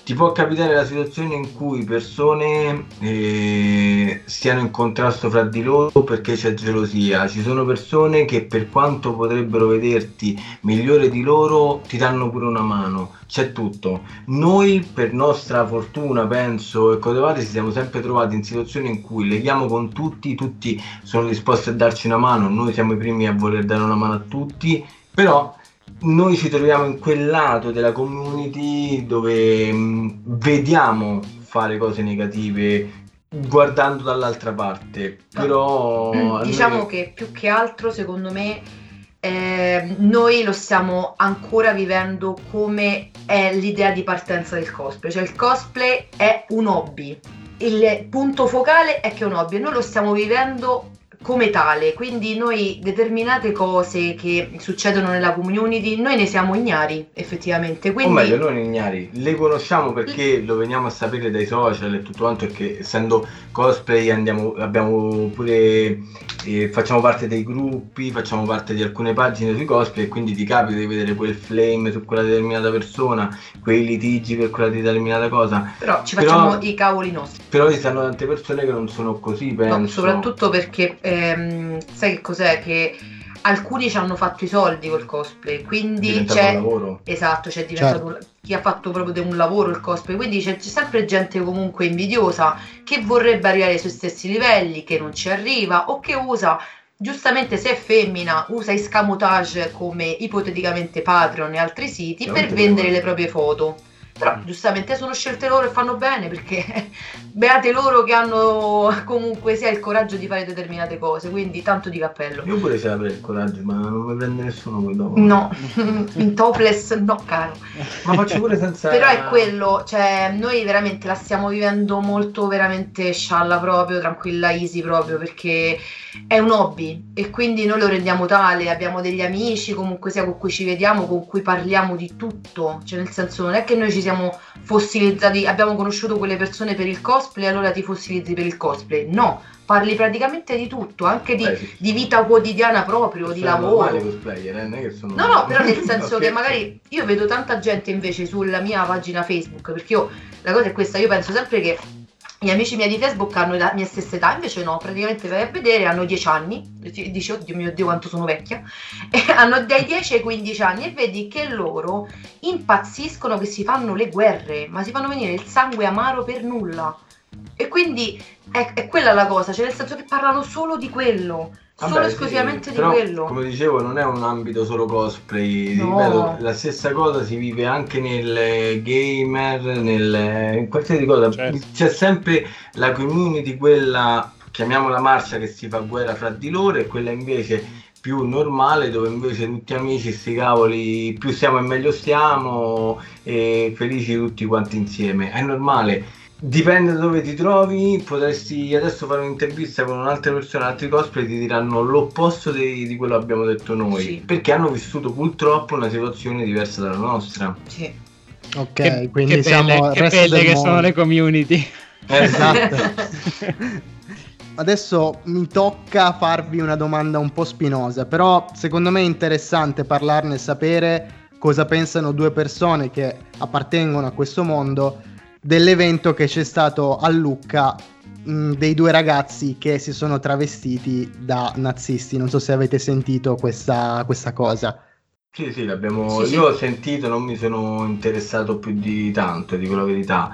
ti può capitare la situazione in cui persone eh, stiano in contrasto fra di loro perché c'è gelosia. Ci sono persone che per quanto potrebbero vederti migliore di loro ti danno pure una mano. C'è tutto. Noi per nostra fortuna, penso, e Codevate ci siamo sempre trovati in situazioni in cui leghiamo con tutti, tutti sono disposti a darci una mano, noi siamo i primi a voler dare una mano a tutti, però noi ci troviamo in quel lato della community dove mh, mm, vediamo fare cose negative guardando dall'altra parte. Però mm, diciamo noi... che più che altro secondo me eh, noi lo stiamo ancora vivendo come è l'idea di partenza del cosplay. Cioè il cosplay è un hobby. Il punto focale è che è un hobby e noi lo stiamo vivendo come tale, quindi noi determinate cose che succedono nella community, noi ne siamo ignari effettivamente. Quindi... O meglio, non ignari, le conosciamo perché lo veniamo a sapere dai social e tutto quanto, perché essendo cosplay andiamo, abbiamo pure, eh, facciamo parte dei gruppi, facciamo parte di alcune pagine sui cosplay e quindi ti capita di vedere quel flame su quella determinata persona, quei litigi per quella determinata cosa. Però ci facciamo però, i cavoli nostri. Però ci stanno tante persone che non sono così, penso. No, soprattutto perché... Eh, ehm, sai che cos'è? Che alcuni ci hanno fatto i soldi col cosplay, quindi c'è esatto, c'è diventato certo. chi ha fatto proprio un lavoro il cosplay, quindi c'è, c'è, sempre gente comunque invidiosa che vorrebbe arrivare ai suoi stessi livelli, che non ci arriva o che usa giustamente se è femmina usa escamotage come ipoteticamente Patreon e altri siti per vendere le proprie foto però giustamente sono scelte loro e fanno bene perché beate loro che hanno comunque sia il coraggio di fare determinate cose, quindi tanto di cappello. Io pure se avrei il coraggio, ma non mi prende nessuno poi dopo. No, in topless no caro. Ma faccio pure senza... Però è quello, cioè noi veramente la stiamo vivendo molto veramente scialla proprio, tranquilla, easy proprio, perché è un hobby e quindi noi lo rendiamo tale, abbiamo degli amici comunque sia con cui ci vediamo, con cui parliamo di tutto, cioè nel senso non è che noi ci siamo fossilizzati, abbiamo conosciuto quelle persone per il cosplay, allora ti fossilizzi per il cosplay. No, parli praticamente di tutto, anche di, Beh, sì. di vita quotidiana proprio, di lavoro. Cosplayer, eh? non è che sono... No, no, però nel senso che magari io vedo tanta gente invece sulla mia pagina Facebook, perché io la cosa è questa, io penso sempre che gli amici miei di Facebook hanno la mia stessa età, invece no, praticamente vai a vedere, hanno 10 anni, dici oddio mio Dio quanto sono vecchia, e hanno dai 10 ai 15 anni e vedi che loro impazziscono che si fanno le guerre, ma si fanno venire il sangue amaro per nulla. E quindi è, è quella la cosa, cioè nel senso che parlano solo di quello. Vabbè, solo esclusivamente sì, però, di quello. Come dicevo, non è un ambito solo cosplay. No. Ripeto, la stessa cosa si vive anche nel gamer, nel, in qualsiasi cosa. Certo. C'è sempre la community, quella chiamiamola marcia che si fa guerra fra di loro, e quella invece più normale dove invece tutti amici, sti cavoli, più siamo e meglio stiamo e felici tutti quanti insieme. È normale Dipende da dove ti trovi, potresti adesso fare un'intervista con un'altra persona, altri cosplay ti diranno l'opposto di, di quello che abbiamo detto noi, sì. perché hanno vissuto purtroppo una situazione diversa dalla nostra. Sì. Ok, che, quindi che siamo belle, che belle che mondo. sono le community. Esatto. adesso mi tocca farvi una domanda un po' spinosa, però secondo me è interessante parlarne e sapere cosa pensano due persone che appartengono a questo mondo dell'evento che c'è stato a Lucca mh, dei due ragazzi che si sono travestiti da nazisti. Non so se avete sentito questa, questa cosa. Sì, sì, l'abbiamo... Sì, sì. io ho sentito, non mi sono interessato più di tanto, dico la verità.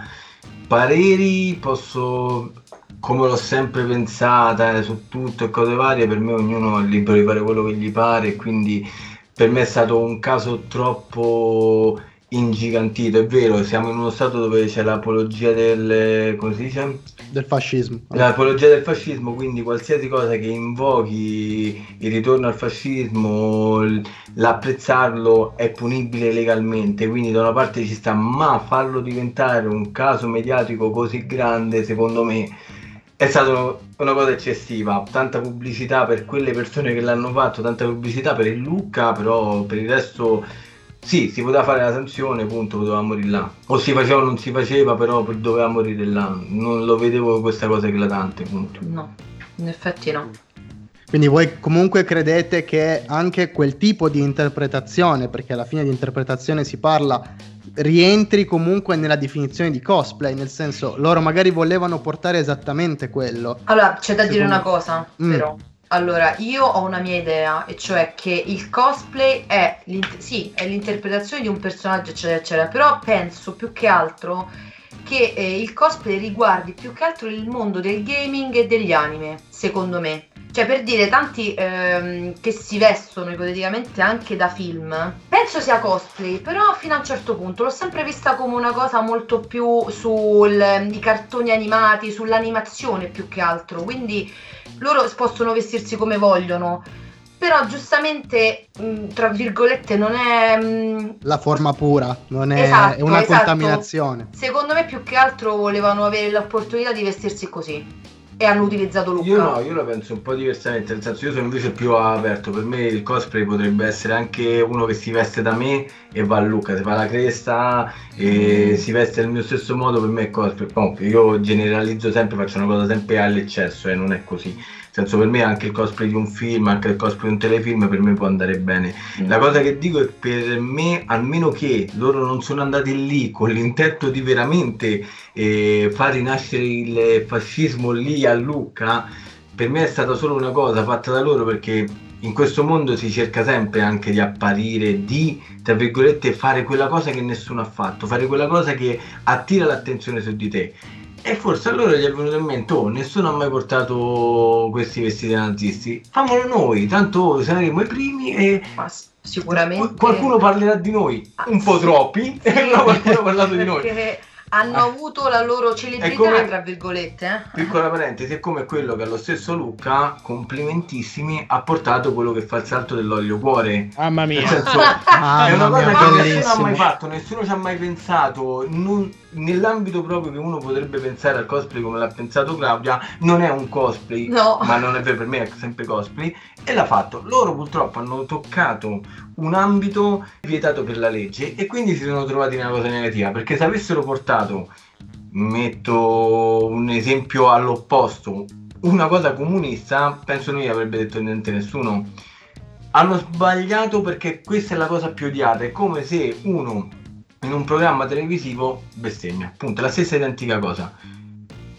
Pareri posso, come l'ho sempre pensata eh, su tutto e cose varie, per me ognuno è libero di fare quello che gli pare, quindi per me è stato un caso troppo ingigantito. È vero, siamo in uno stato dove c'è l'apologia del... come si dice? Del fascismo. L'apologia del fascismo, quindi qualsiasi cosa che invochi il ritorno al fascismo, l'apprezzarlo è punibile legalmente, quindi da una parte ci sta, ma farlo diventare un caso mediatico così grande, secondo me, è stata una cosa eccessiva. Tanta pubblicità per quelle persone che l'hanno fatto, tanta pubblicità per il Lucca, però per il resto sì, si poteva fare la sanzione, punto, poteva morire là. O si faceva o non si faceva, però doveva morire là. Non lo vedevo questa cosa eclatante, punto. No, in effetti no. Quindi voi comunque credete che anche quel tipo di interpretazione, perché alla fine di interpretazione si parla, rientri comunque nella definizione di cosplay, nel senso loro magari volevano portare esattamente quello. Allora, c'è da dire Secondo- una cosa, Mm. però. Allora, io ho una mia idea, e cioè che il cosplay è, l'int- sì, è l'interpretazione di un personaggio, eccetera, eccetera, però penso più che altro che eh, il cosplay riguardi più che altro il mondo del gaming e degli anime, secondo me. Cioè, per dire, tanti ehm, che si vestono ipoteticamente anche da film, penso sia cosplay, però fino a un certo punto l'ho sempre vista come una cosa molto più sui cartoni animati, sull'animazione più che altro, quindi loro possono vestirsi come vogliono, però giustamente, mh, tra virgolette, non è... mh, La forma pura, non è, Esatto, è una esatto. contaminazione. secondo me più che altro volevano avere l'opportunità di vestirsi così e hanno utilizzato Luca. Io no, io la penso un po' diversamente, nel senso io sono invece più aperto, per me il cosplay potrebbe essere anche uno che si veste da me e va a Lucca, si fa la cresta e si veste nel mio stesso modo, per me è cosplay. Comunque io generalizzo sempre, faccio una cosa sempre all'eccesso e non è così. Senso per me anche il cosplay di un film, anche il cosplay di un telefilm per me può andare bene. La cosa che dico è che per me, almeno che loro non sono andati lì con l'intento di veramente eh, far rinascere il fascismo lì a Lucca, per me è stata solo una cosa fatta da loro perché in questo mondo si cerca sempre anche di apparire, di, tra virgolette, fare quella cosa che nessuno ha fatto, fare quella cosa che attira l'attenzione su di te. E forse allora gli è venuto in mente, oh, nessuno ha mai portato questi vestiti nazisti, famolo noi, tanto saremo i primi e Ma s- sicuramente... qualcuno parlerà di noi, Ah, un po' sì. troppi, Sì, però qualcuno ha parlato di noi. Hanno Ah. avuto la loro celebrità, come- tra virgolette. eh. Piccola parentesi, è come quello che allo stesso Lucca, complimentissimi, ha portato quello che fa il salto dell'olio cuore. Mamma mia. senso, Ah, è una cosa che nessuno ha mai fatto, nessuno ci ha mai pensato. non- nell'ambito proprio che uno potrebbe pensare al cosplay come l'ha pensato Claudia, non è un cosplay, No. ma non è vero per me, è sempre cosplay. E l'ha fatto. Loro purtroppo hanno toccato un ambito vietato per la legge e quindi si sono trovati una cosa negativa. Perché se avessero portato, metto un esempio all'opposto, una cosa comunista, penso non gli avrebbe detto niente nessuno. Hanno sbagliato perché questa è la cosa più odiata. È come se uno in un programma televisivo bestemmia, appunto, la stessa identica cosa.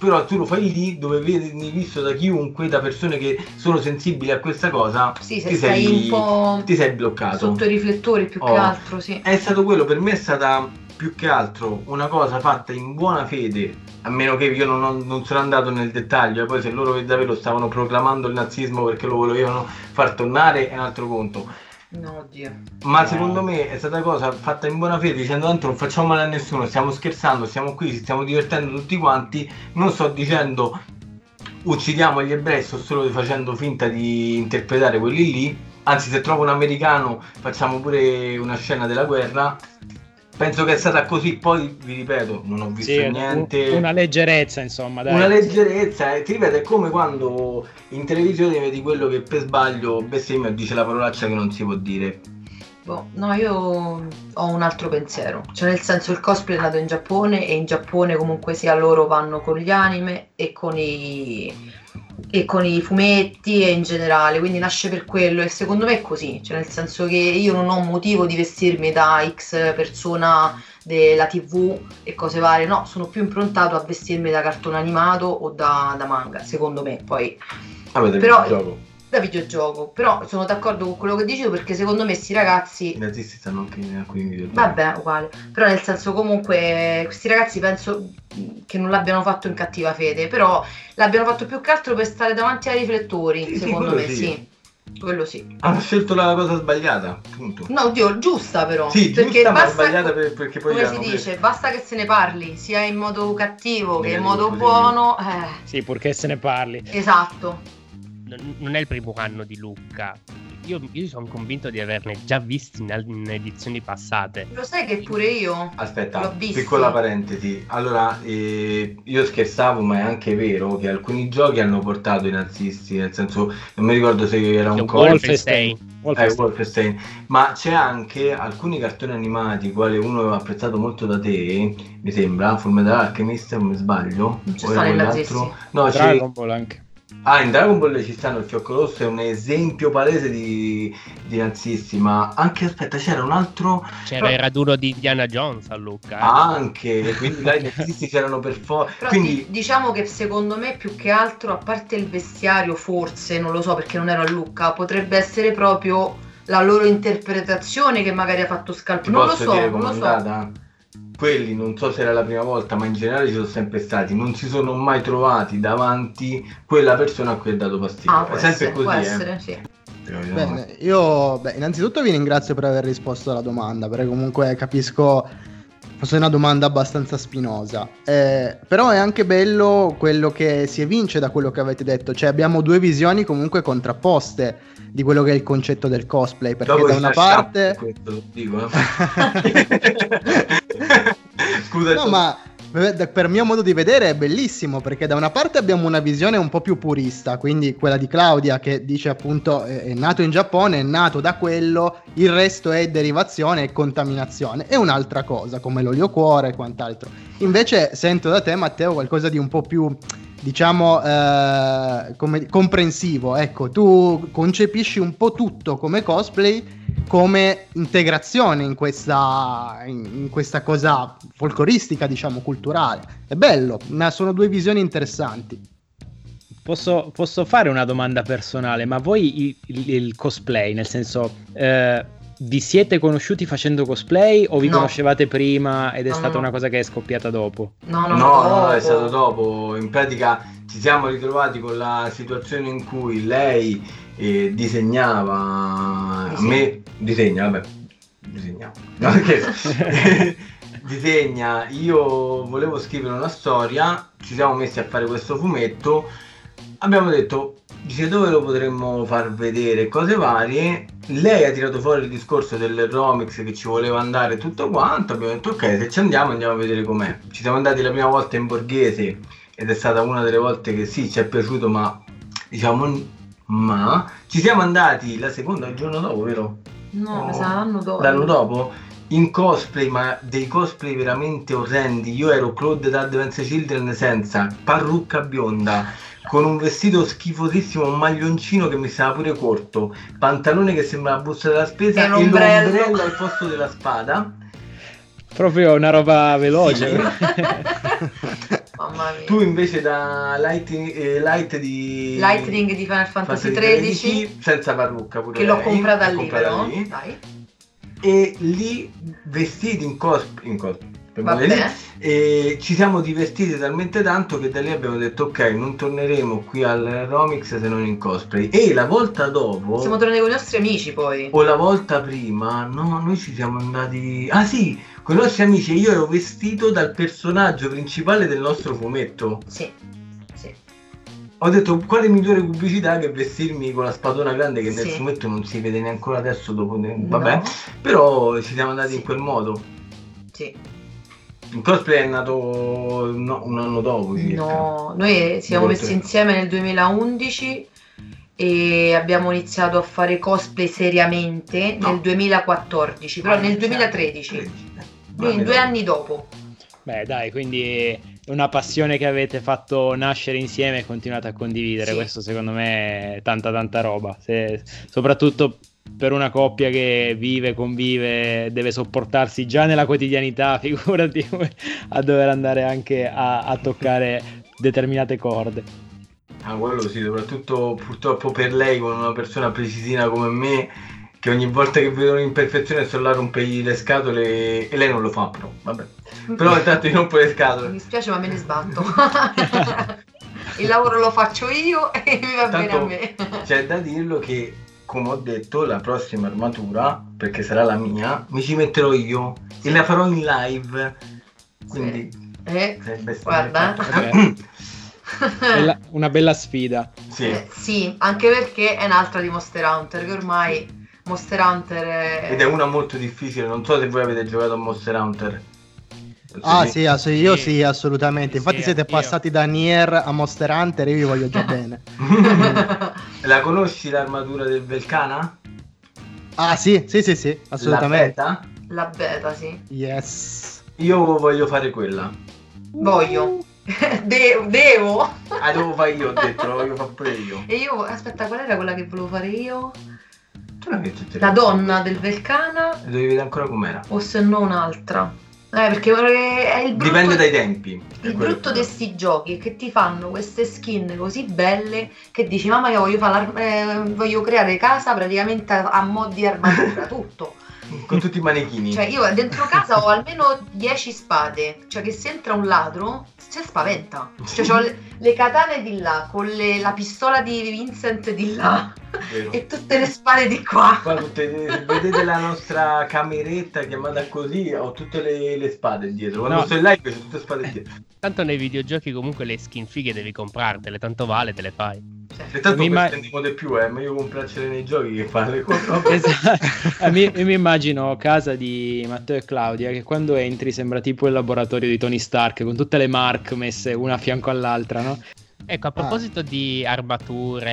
Però tu lo fai lì dove vieni visto da chiunque, da persone che sono sensibili a questa cosa, Sì, se ti sei, un po' ti sei bloccato. sotto i riflettori più che Oh. altro, sì. È stato quello, per me è stata più che altro una cosa fatta in buona fede, a meno che io non, ho- non sono andato nel dettaglio, e poi se loro davvero stavano proclamando il nazismo perché lo volevano far tornare è un altro conto. No, oddio. Ma No. secondo me è stata cosa fatta in buona fede, dicendo tanto non facciamo male a nessuno, stiamo scherzando, siamo qui, ci stiamo divertendo tutti quanti, non sto dicendo uccidiamo gli ebrei, sto solo facendo finta di interpretare quelli lì, anzi se trovo un americano facciamo pure una scena della guerra. Penso che è stata così, poi vi ripeto, non ho visto Sì, un- niente. una leggerezza, insomma, dai. Una leggerezza, e ti ripeto, è come quando in televisione vedi quello che per sbaglio bestemmia dice la parolaccia che non si può dire. Boh, no, io ho un altro pensiero. Cioè, nel senso, il cosplay è nato in Giappone e in Giappone comunque sia loro vanno con gli anime e con i e con i fumetti e in generale, quindi nasce per quello e secondo me è così, cioè nel senso che io non ho un motivo di vestirmi da X persona della tv e cose varie, no, sono più improntato a vestirmi da cartone animato o da, da manga, secondo me, poi... Ah, Però- gioco. Da videogioco, però sono d'accordo con quello che dicevo perché secondo me sti ragazzi I nazisti stanno anche in alcuni videogiochi. Vabbè, uguale. Però nel senso comunque questi ragazzi penso che non l'abbiano fatto in cattiva fede, però l'abbiano fatto più che altro per stare davanti ai riflettori, Sì, sì, secondo quello me, sì. sì. Quello sì. Hanno scelto la cosa sbagliata, punto. No, oddio, giusta però. Sì, perché giusta, ma basta, sbagliata per- perché poi come si preso- dice, basta che se ne parli, sia in modo cattivo che in modo buono. Eh, Sì, purché se ne parli. esatto. Non- non è il primo anno di Luca. Io, io sono convinto di averne già visti in, in edizioni passate. Lo sai che pure io Aspetta, L'ho visto. piccola parentesi. Allora, eh, io scherzavo, ma è anche vero che alcuni giochi hanno portato i nazisti, nel senso, non mi ricordo se era C'è un co- Wolfenstein. eh, Wolfenstein. Wolfenstein, ma c'è anche alcuni cartoni animati, quale uno aveva apprezzato molto da te, mi sembra, Fullmetal Alchemist, non mi sbaglio. Non ci o nazisti. No, c'è... Dragon Ball anche. Ah, in Dragon Ball ci stanno il fiocco rosso, è un esempio palese di, di nazisti, ma anche, aspetta, c'era un altro... C'era il raduno di Indiana Jones a Luca. eh. Anche, quindi dai, i nazisti c'erano per forza. Però Quindi di- diciamo che secondo me più che altro, a parte il vestiario, forse, non lo so perché non ero a Lucca, potrebbe essere proprio la loro interpretazione che magari ha fatto scalpo. ti Non lo so, dire non lo so. Quelli, non so se era la prima volta, ma in generale ci sono sempre stati, non si sono mai trovati davanti quella persona a cui è dato fastidio. Ah, può è sempre essere, così, può eh. essere, sì. Bene, io beh, innanzitutto vi ringrazio per aver risposto alla domanda, perché comunque capisco fosse una domanda abbastanza spinosa. Eh, però è anche bello quello che si evince da quello che avete detto, cioè abbiamo due visioni comunque contrapposte di quello che è il concetto del cosplay, perché Dopo da una parte... questo, lo dico, eh. Scusa, No, ma eh, per mio modo di vedere è bellissimo perché da una parte abbiamo una visione un po' più purista, quindi quella di Claudia che dice appunto è nato in Giappone, è nato da quello, il resto è derivazione e contaminazione, è un'altra cosa come l'olio cuore e quant'altro. Invece sento da te Matteo qualcosa di un po' più diciamo eh, come- comprensivo, ecco, tu concepisci un po' tutto come cosplay come integrazione in questa, in, questa cosa folcloristica, diciamo, culturale. È bello, ma sono due visioni interessanti. Posso, posso fare una domanda personale, ma voi il, il- il cosplay, nel senso, eh, vi siete conosciuti facendo cosplay o vi No. conoscevate prima ed è No, stata no. una cosa che è scoppiata dopo? No, No, no, è stato dopo. In pratica ci siamo ritrovati con la situazione in cui lei eh, disegnava. A Disegna. me disegna, vabbè. Disegnava. No, perché disegna. Io volevo scrivere una storia. Ci siamo messi a fare questo fumetto. Abbiamo detto. Dice dove lo potremmo far vedere, cose varie. Lei ha tirato fuori il discorso del Romix che ci voleva andare tutto quanto. Abbiamo detto ok, se ci andiamo andiamo a vedere com'è. Ci siamo andati la prima volta in borghese ed è stata una delle volte che sì, ci è piaciuto, ma diciamo ma ci siamo andati la seconda il giorno dopo, vero? No, sa l'anno dopo. L'anno dopo in cosplay, ma dei cosplay veramente orrendi. Io ero Claude da Advance Children senza parrucca bionda, con un vestito schifosissimo, un maglioncino che mi stava pure corto, pantalone che sembrava la busta della spesa E e l'ombrello. al posto della spada. Proprio una roba veloce. Mamma mia. Tu invece da light, eh, light di Lightning di Final Fantasy XIII, senza parrucca pure che l'ho lei, comprata l'ho lì comprata però. lì. Dai. E lì vestiti in cosplay in cosplay e ci siamo divertiti talmente tanto che da lì abbiamo detto ok non torneremo qui al Romix se non in cosplay e la volta dopo Siamo tornati con i nostri amici poi. o la volta prima no noi ci siamo andati ah sì con i nostri amici e io ero vestito dal personaggio principale del nostro fumetto. Sì. Ho detto quale migliore pubblicità che vestirmi con la spadona grande che nel Sì. fumetto non si vede neanche adesso dopo vabbè No. però ci siamo andati Sì. in quel modo Sì. il cosplay è nato no, un anno dopo circa. No, noi ci siamo messi insieme nel 2011 e abbiamo iniziato a fare cosplay seriamente No. nel 2014, però Ah, nel iniziato. 2013, 13, eh. quindi due anni dopo. Beh, dai, quindi una passione che avete fatto nascere insieme e continuate a condividere. Sì. Questo secondo me è tanta tanta roba. Se- soprattutto per una coppia che vive, convive, deve sopportarsi già nella quotidianità, figurati a dover andare anche a, a toccare determinate corde. Ah, quello sì, soprattutto purtroppo per lei, con una persona precisina come me, che ogni volta che vedo un'imperfezione sto là a rompergli le scatole e lei non lo fa, però vabbè. Però intanto io rompo le Mi scatole. dispiace ma me ne sbatto. Il lavoro lo faccio io e mi va bene a Tanto me. c'è da dirlo che, come ho detto, la prossima armatura, perché sarà la mia, mi ci metterò io e la farò in live. Quindi Eh, sarebbe Guarda. Bella- una bella sfida. Sì. eh, sì, anche perché è un'altra di Monster Hunter, che ormai Monster Hunter è... Ed è una molto difficile, non so se voi avete giocato a Monster Hunter. Ah sì, ass- io Sì. sì, assolutamente. Infatti Sì, siete passati da Nier a Monster Hunter e io vi voglio già bene. La conosci l'armatura del Velcana? Ah sì, sì, sì, sì, assolutamente. La beta? La beta, sì. Yes. Io voglio fare quella. Voglio. De- devo. Ah, devo fare io, ho detto, lo voglio fare pure io. E io, aspetta, qual era quella che volevo fare io? La donna del Velcana Devi vedere ancora com'era. o se no un'altra? Eh, perché è il brutto, Dipende dai tempi. il brutto di sti giochi è che ti fanno queste skin così belle che dici mamma io voglio, fare eh, voglio creare casa praticamente a, a mo' di armatura, tutto. Con tutti i manichini. Cioè io dentro casa ho almeno 10 spade, cioè che se entra un ladro si spaventa. Cioè ho le, le katane di là, con le- la pistola di Vincent di là Vero. e tutte le spade di qua. Qua tutte- se vedete la nostra cameretta chiamata così, ho tutte le, le spade dietro. Quando No. in live c'ho tutte le spade dietro. Tanto nei videogiochi comunque le skin fighe devi comprartele, tanto vale, te le fai. Cioè, E tanto Mi mi imma- spendiamo di più, è meglio comprarcele nei giochi che fare le cose. Vabbè. Esatto. Eh, mi, io mi immagino casa di Matteo e Claudia che quando entri sembra tipo il laboratorio di Tony Stark con tutte le mark messe una a fianco all'altra, no? Ecco, a proposito di armature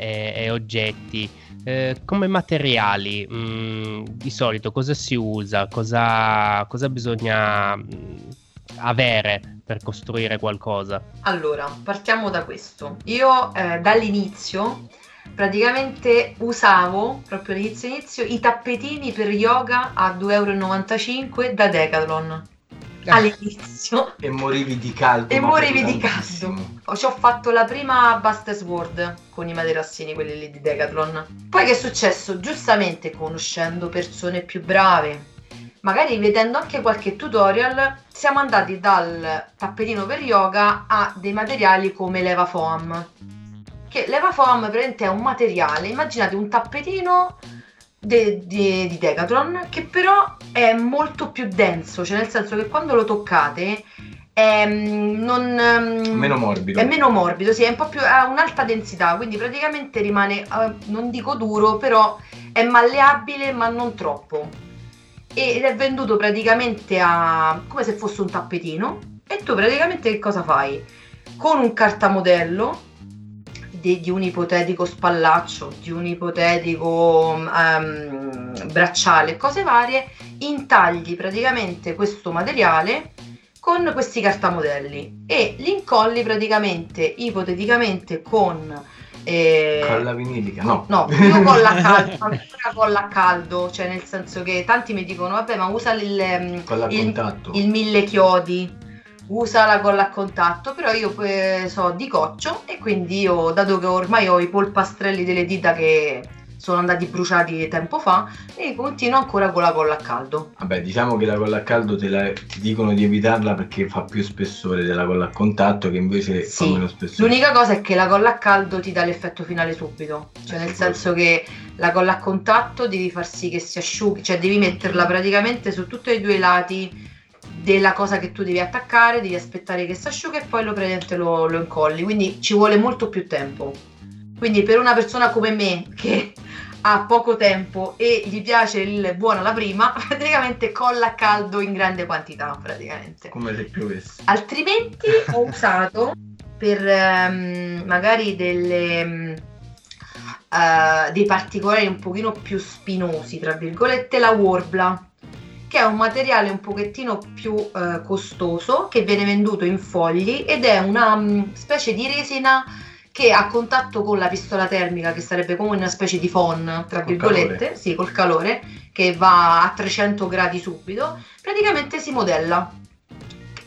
e, e oggetti, eh, come materiali, mh, di solito cosa si usa? Cosa, cosa bisogna mh, avere per costruire qualcosa? Allora, partiamo da questo. Io eh, dall'inizio praticamente usavo, proprio all'inizio inizio, i tappetini per yoga a 2,95 euro da Decathlon. All'inizio. E morivi di caldo. E morivi di caldo. Ci ho fatto la prima Buster Sword con i materassini, quelli lì di Decathlon. Poi che è successo? Giustamente conoscendo persone più brave, magari vedendo anche qualche tutorial, siamo andati dal tappetino per yoga a dei materiali come leva foam. Che leva foam è un materiale, immaginate un tappetino de- de- di Decathlon che però è molto più denso, cioè nel senso che quando lo toccate è, mm, non, mm, Meno morbido. è meno morbido, sì, è un po' più, ha un'alta densità, quindi praticamente rimane, eh, non dico duro, però è malleabile ma non troppo. Ed è venduto praticamente a, come se fosse un tappetino e tu praticamente che cosa fai? Con un cartamodello di, di un ipotetico spallaccio, di un ipotetico ehm, bracciale, cose varie, intagli praticamente questo materiale con questi cartamodelli e li incolli praticamente ipoteticamente con eh, Colla vinilica, no. No, io colla a caldo, ancora colla a caldo, cioè nel senso che tanti mi dicono vabbè ma usa il, ehm, il- il mille chiodi, usa la colla a contatto, però io eh, so di coccio e quindi io, dato che ormai ho i polpastrelli delle dita che sono andati bruciati tempo fa, e continuo ancora con la colla a caldo. Vabbè, diciamo che la colla a caldo te la- ti dicono di evitarla perché fa più spessore della colla a contatto che invece fa Sì, meno spessore. L'unica cosa è che la colla a caldo ti dà l'effetto finale subito, cioè Eh, nel senso che la colla a contatto devi far sì che si asciughi, cioè devi metterla praticamente su tutti e due i lati della cosa che tu devi attaccare, devi aspettare che si asciughi e poi lo, lo, lo incolli, quindi ci vuole molto più tempo. Quindi per una persona come me che ha poco tempo e gli piace il buono alla prima, praticamente colla a caldo in grande quantità praticamente. Come se piovesse. Altrimenti ho usato per ehm, magari delle, mm, eh, dei particolari un pochino più spinosi, tra virgolette, la Warbla che è un materiale un pochettino più eh, costoso che viene venduto in fogli ed è una um, specie di resina che a contatto con la pistola termica, che sarebbe come una specie di phon, tra Col virgolette, calore. sì, col calore, che va a 300 gradi subito, praticamente si modella.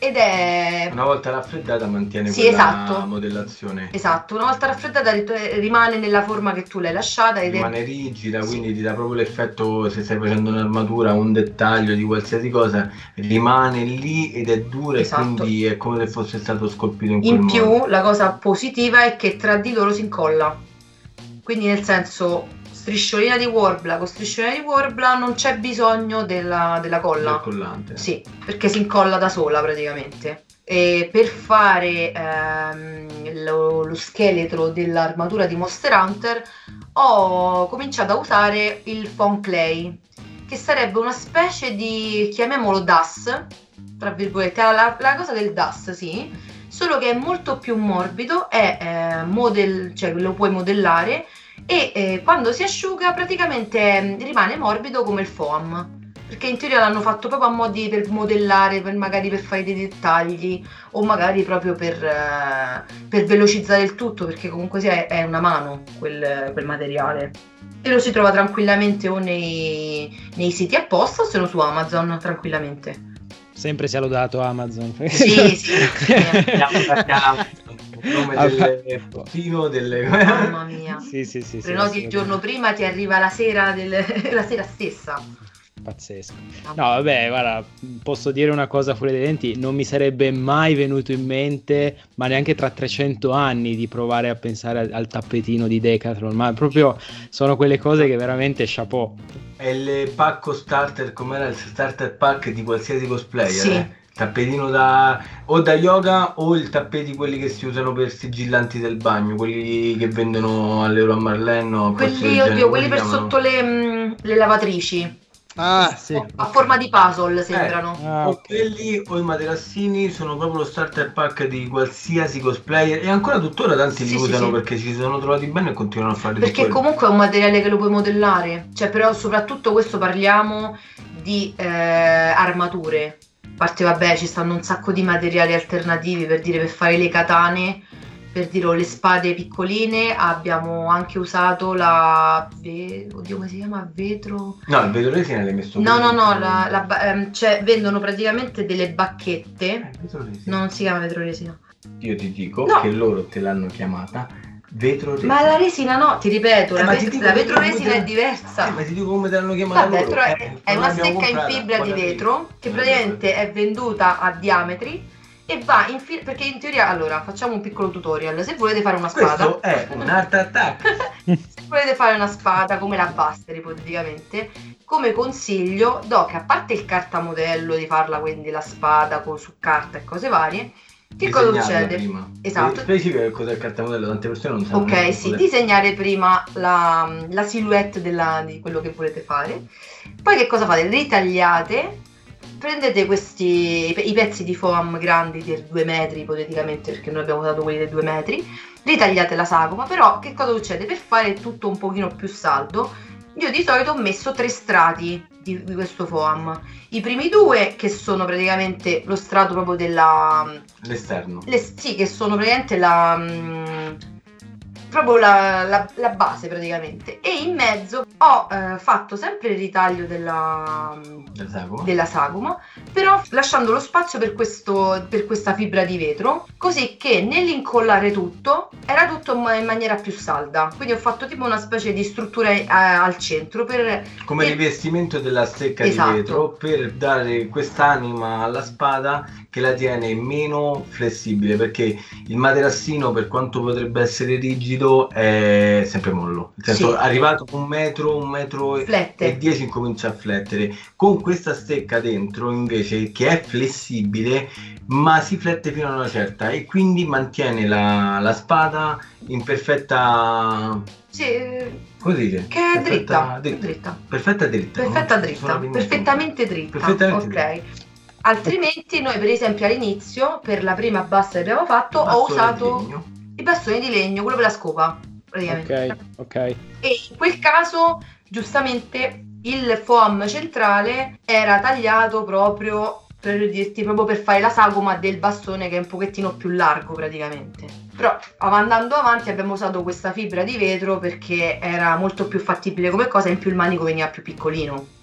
Ed è Una volta raffreddata mantiene Sì, quella esatto. modellazione. esatto, una volta raffreddata rimane nella forma che tu l'hai lasciata ed è Rimane rigida, Sì. quindi ti dà proprio l'effetto se stai facendo un'armatura, un dettaglio di qualsiasi cosa, rimane lì ed è dura Esatto. e quindi è come se fosse stato scolpito in quel In modo. più, la cosa positiva è che tra di loro si incolla. Quindi, nel senso, strisciolina di Warbla con strisciolina di Warbla non c'è bisogno della, della Del colla. collante. Sì, perché si incolla da sola praticamente. E per fare ehm, lo, lo scheletro dell'armatura di Monster Hunter ho cominciato a usare il foam clay, che sarebbe una specie di, chiamiamolo DAS, tra virgolette, la, la cosa del DAS, sì, solo che è molto più morbido, è eh, model, cioè lo puoi modellare e eh, quando si asciuga praticamente eh, rimane morbido come il foam perché in teoria l'hanno fatto proprio a modi per modellare, per magari per fare dei dettagli o magari proprio per, eh, per velocizzare il tutto perché comunque sia è, una mano quel, quel materiale e lo si trova tranquillamente o nei, nei siti apposta o se no su Amazon tranquillamente Sempre sia lodato Amazon. sì sì. Il nome Ah, del postino, delle... mamma mia. Sì, sì, sì. sì, prenoti il giorno prima ti arriva la sera, del- la sera stessa Pazzesco. No, vabbè, guarda, posso dire una cosa fuori dai denti, non mi sarebbe mai venuto in mente, ma neanche tra 300 anni, di provare a pensare al, al tappetino di Decathlon, ma proprio sono quelle cose che veramente chapeau. È il pacco starter, com'era il starter pack di qualsiasi cosplayer. Sì. eh? Tappetino da o da yoga o il tappeti quelli che si usano per sigillanti del bagno, quelli che vendono all'Euro a Marlenno. o cose del quelli, oddio, quelli per chiamano? sotto le, mm, le lavatrici Ah, sì. a forma di puzzle sembrano Ah, O ok. quelli o i materassini sono proprio lo starter pack di qualsiasi cosplayer e ancora tuttora tanti li Sì, sì, usano sì. perché ci sono trovati bene e continuano a fare di Perché comunque è un materiale che lo puoi modellare, cioè però soprattutto questo parliamo di eh, armature. A parte vabbè ci stanno un sacco di materiali alternativi per dire per fare le katane, per dire o le spade piccoline, abbiamo anche usato la... ve- oddio come si chiama? Vetro? No, il vetro resina l'hai messo No, no, no, la- la ehm, cioè vendono praticamente delle bacchette. Eh. No, non si chiama vetro resina. Io ti dico No. che loro te l'hanno chiamata vetro resina. Ma la resina no, ti ripeto, Eh, la, vet- la vetro resina te- è diversa. Eh, ma ti dico come te l'hanno chiamata Vabbè, loro. è, Eh, è una stecca in fibra di vetro che praticamente è venduta a diametri e va in fil- perché in teoria allora facciamo un piccolo tutorial se volete fare una spada Questo è un art attack. se volete fare una spada come la Buster ipoteticamente come consiglio do che a parte il cartamodello di farla quindi la spada con, su carta e cose varie che cosa succede? Prima. Esatto. Specifica che cos'è il cartamodello, tante persone non sanno. Ok, sì, disegnare prima la, la silhouette della- di quello che volete fare. Poi che cosa fate? Ritagliate, prendete questi i pe- i pezzi di foam grandi di 2 metri ipoteticamente, perché noi abbiamo usato quelli dei 2 metri, ritagliate la sagoma, però che cosa succede? Per fare tutto un pochino più saldo, io di solito ho messo tre strati di, di questo foam. I primi due che sono praticamente lo strato proprio della, L'esterno. le, sì, che sono praticamente la. Proprio la, la- la base praticamente. E in mezzo ho eh, fatto sempre il ritaglio della, Del sagoma. della sagoma, però lasciando lo spazio per, questo, per questa fibra di vetro, così che nell'incollare tutto era tutto in ma- in maniera più salda. Quindi ho fatto tipo una specie di struttura eh, al centro per Come e- rivestimento della stecca Esatto. di vetro per dare quest'anima alla spada che la tiene meno flessibile perché il materassino per quanto potrebbe essere rigido è sempre mollo nel senso Sì. arrivato un metro un metro e- flette. e 10 incomincia a flettere con questa stecca dentro invece che è flessibile ma si flette fino a una certa e quindi mantiene la, la spada in perfetta Sì, come si dice? che è Perfetta- dritta, dritta. dritta. perfetta dritta Perfetta no? dritta, perfettamente dritta. Perfettamente ok. Altrimenti noi per esempio all'inizio per la prima bassa che abbiamo fatto ho usato i bastoni di legno, quello per la scopa. praticamente. Ok, ok. E in quel caso, giustamente, il foam centrale era tagliato proprio per dirti proprio per fare la sagoma del bastone che è un pochettino più largo praticamente. Però andando avanti abbiamo usato questa fibra di vetro perché era molto più fattibile come cosa in più il manico veniva più piccolino.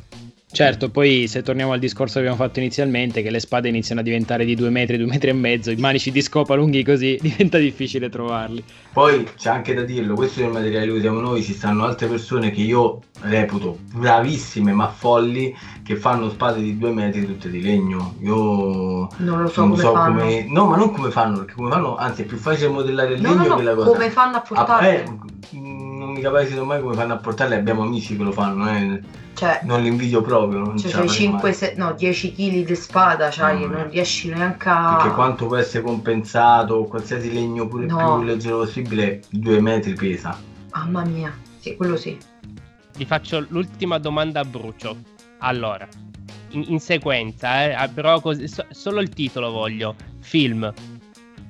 Certo, poi se torniamo al discorso che abbiamo fatto inizialmente, che le spade iniziano a diventare di due metri, due metri e mezzo, i manici di scopa lunghi così, diventa difficile trovarli. Poi c'è anche da dirlo, questo è il materiale che usiamo noi, ci stanno altre persone che io reputo bravissime ma folli che fanno spade di due metri tutte di legno. Io Non lo so non come so fanno. come... No, ma non come fanno, perché come fanno, anzi è più facile modellare il No, legno no, che la no, cosa. come fanno a Ah, portarle? eh, non mi capacito mai come fanno a portarle, abbiamo amici che lo fanno, eh. Cioè, non li invidio proprio. Non cioè c'hai farei 5, mai. 6, no, 10 kg di spada, c'hai, Mm. non riesci neanche a... Perché quanto può essere compensato, qualsiasi legno pure No. più leggero possibile, due metri pesa. Mamma mia, sì, quello sì. Vi faccio l'ultima domanda a brucio. Allora, in, in sequenza, eh, però così- so- solo il titolo voglio. Film.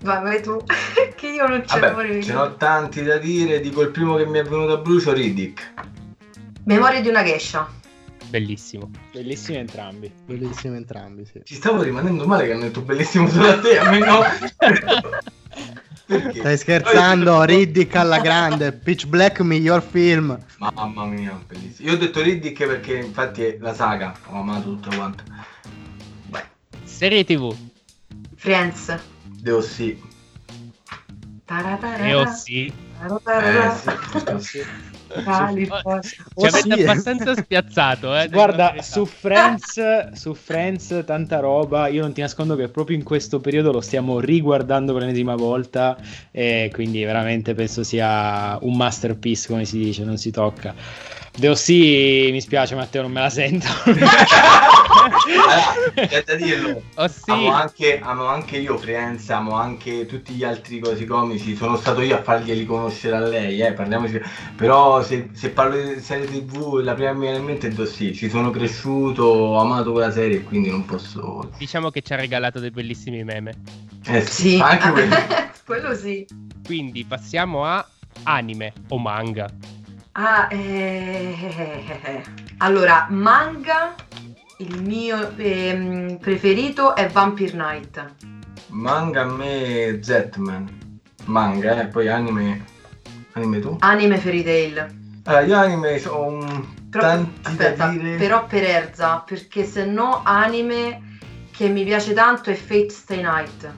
Vai, vai tu, che io non ce la Vabbè, vorrei ce n'ho tanti da dire, dico il primo che mi è venuto a brucio, Riddick. Memoria di una geisha. Bellissimo. Bellissimi entrambi. Bellissimi entrambi, sì. Ci stavo rimanendo male che hanno detto bellissimo solo a te, a me no. Perché? Stai scherzando? Riddick alla grande, Pitch Black miglior film. Mamma mia, bellissimo. Io ho detto Riddick perché infatti è la saga, ho amato tutto quanto. Serie TV. Friends. Devo sì. E oh sì. Eh, sì. California. Ci Oh, avete sì. abbastanza spiazzato, eh. Guarda, su Friends, su Friends, tanta roba. Io non ti nascondo che proprio in questo periodo lo stiamo riguardando per l'ennesima volta. E quindi veramente penso sia un masterpiece, come si dice, non si tocca. Deo sì, mi spiace, Matteo, non me la sento. Allora, c'è da dirlo. Oh sì. Amo anche, amo anche io Friends, amo anche tutti gli altri cosi comici. Sono stato io a farglieli conoscere a lei, eh, parliamoci. Però se, se parlo di serie TV, la prima che mi viene in mente è Dossì. Ci sono cresciuto, ho amato quella serie e quindi non posso. Diciamo che ci ha regalato dei bellissimi meme. Eh Sì, anche quello. quello sì. Quindi passiamo a anime o manga. Ah, eh, allora, manga, il mio ehm, preferito è Vampire Night. Manga a me Zetman. Manga, eh, poi anime. Anime tu? Anime Fairy Tail. Allora, io anime ho un Però, tanti aspetta, da dire. però per Erza, perché se no anime che mi piace tanto è Fate Stay Night.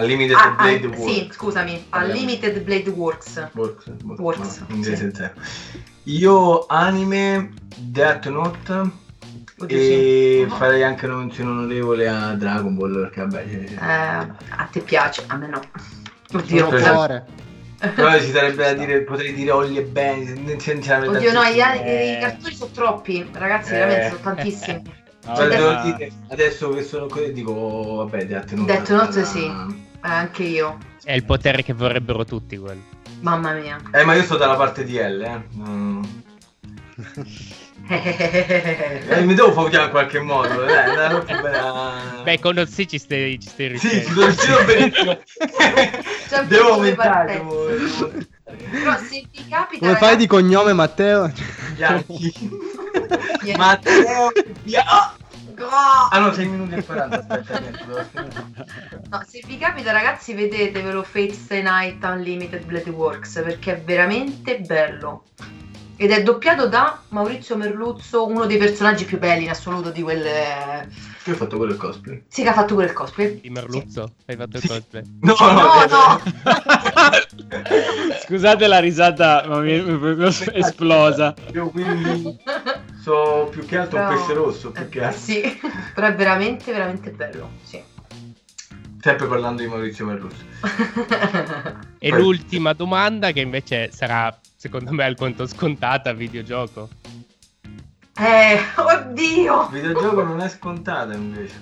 Unlimited Ah, ah, Blade Works. sì, scusami. Unlimited Blade Works. Works, Works, no, inglese sì. zero. Io anime Death Note Oddio, e sì. farei anche una menzione onorevole a Dragon Ball perché vabbè Eh, cioè, a te piace, a me no. Oddio, Io- cuore. però ci sarebbe da dire potrei dire Olli e Benny sarebbe Oddio no, gli. Eh. i cartoni sono troppi, ragazzi, Eh. veramente sono tantissimi. No, Cioè, dire, adesso che sono qui dico vabbè Death Note Death Note sì. Eh, anche io, È il potere che vorrebbero tutti quello. mamma mia. eh ma io sto dalla parte di L eh Mm. Eh, mi devo focare in qualche modo più bene. Beh, con sì ci stai, ci stai Sì, riuscendo. ci sono riuscito benissimo. C'è devo aumentare. devo- Però se vi capita... Come fai di ragazzi, cognome, Matteo? Bianchi. Matteo Bia- Oh! Ah no, 6 minuti e 40, aspetta. No, se vi capita ragazzi vedetevelo Fate Stay Night Unlimited Blade Works perché è veramente bello. Ed è doppiato da Maurizio Merluzzo, uno dei personaggi più belli in assoluto di quelle... Io ho fatto quello il cosplay. Sì, che ha fatto pure il cosplay. Di Merluzzo? Hai fatto il Sì. cosplay? No, No, no. Scusate la risata, ma mi è proprio esplosa. Io quindi so più che altro un Però- pesce rosso, più che Eh, altro. sì, però è veramente, veramente bello. Sì. Sempre parlando di Maurizio Merluzzo. E Poi- l'ultima domanda che invece sarà, secondo me, alquanto scontata, videogioco. eh, oddio. Il videogioco non è scontato invece.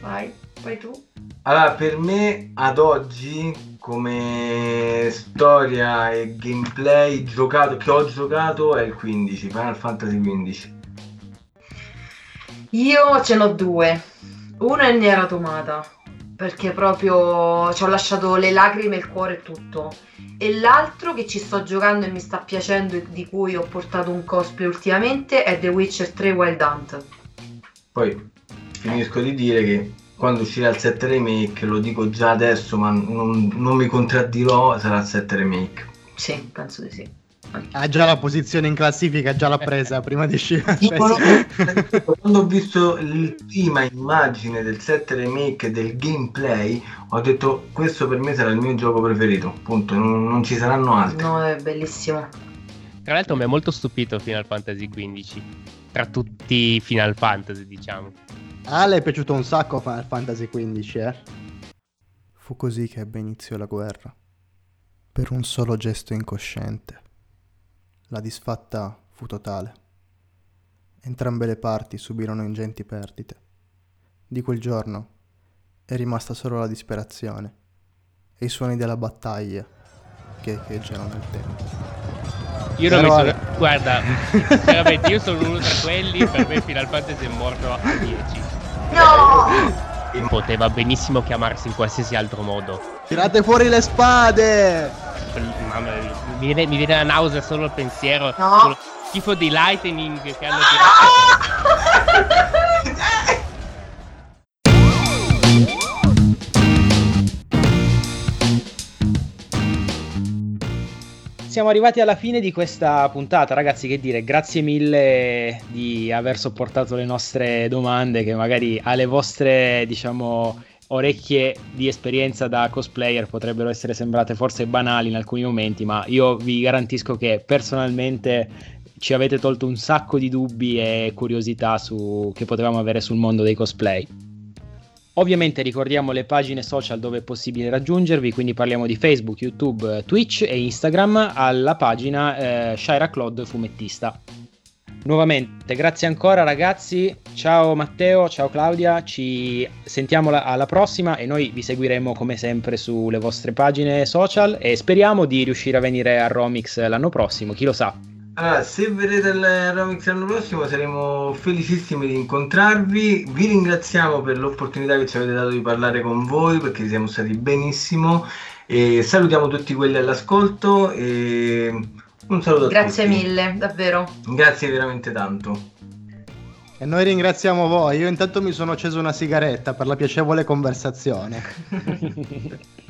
Vai, vai tu. Allora, per me ad oggi, come storia e gameplay giocato, che ho giocato è il 15, Final Fantasy 15. Io ce n'ho due. Uno è Nier Automata. perché proprio ci ho lasciato le lacrime, il cuore e tutto. E l'altro che ci sto giocando e mi sta piacendo e di cui ho portato un cosplay ultimamente è The Witcher 3 Wild Hunt. Poi finisco di dire che quando uscirà il 7 remake, lo dico già adesso, ma non, non mi contraddirò, sarà il 7 remake. Sì, penso di sì. Ha già la posizione in classifica, già l'ha presa prima di uscire. Quando ho visto la prima immagine del 7 remake del gameplay, ho detto questo per me sarà il mio gioco preferito. Punto, non, non ci saranno altri. No, è bellissimo. Tra l'altro mi ha molto stupito Final Fantasy XV. Tra tutti i Final Fantasy, diciamo. Ah, le è piaciuto un sacco Final Fantasy XV, eh? Fu così che ebbe inizio la guerra. Per un solo gesto incosciente. La disfatta fu totale. Entrambe le parti subirono ingenti perdite. Di quel giorno è rimasta solo la disperazione e i suoni della battaglia che echeggiano nel tempo. Io non mi sono. Guarda, veramente, io sono uno tra quelli. Per me Final Fantasy è morto a 10. No! Poteva benissimo chiamarsi in qualsiasi altro modo. Tirate fuori le spade! Mamma mia, mi viene, mi viene la nausea solo il pensiero. No. Quello schifo di lightning che hanno tirato. Siamo arrivati alla fine di questa puntata, ragazzi. Che dire, grazie mille di aver sopportato le nostre domande, che magari alle vostre, diciamo, orecchie di esperienza da cosplayer potrebbero essere sembrate forse banali in alcuni momenti, ma io vi garantisco che personalmente ci avete tolto un sacco di dubbi e curiosità su- che potevamo avere sul mondo dei cosplay. Ovviamente ricordiamo le pagine social dove è possibile raggiungervi, quindi parliamo di Facebook, YouTube, Twitch e Instagram alla pagina eh, Shaira Claude Fumettista. Nuovamente, grazie ancora ragazzi, ciao Matteo, ciao Claudia, ci sentiamo la- alla prossima e noi vi seguiremo come sempre sulle vostre pagine social e speriamo di riuscire a venire a Romix l'anno prossimo, chi lo sa. Allora, se vedete il Romix l'anno prossimo saremo felicissimi di incontrarvi. Vi ringraziamo per l'opportunità che ci avete dato di parlare con voi perché siamo stati benissimo. E salutiamo tutti quelli all'ascolto e un saluto a Grazie tutti. mille, davvero. Grazie veramente tanto. E noi ringraziamo voi. Io intanto mi sono acceso una sigaretta per la piacevole conversazione.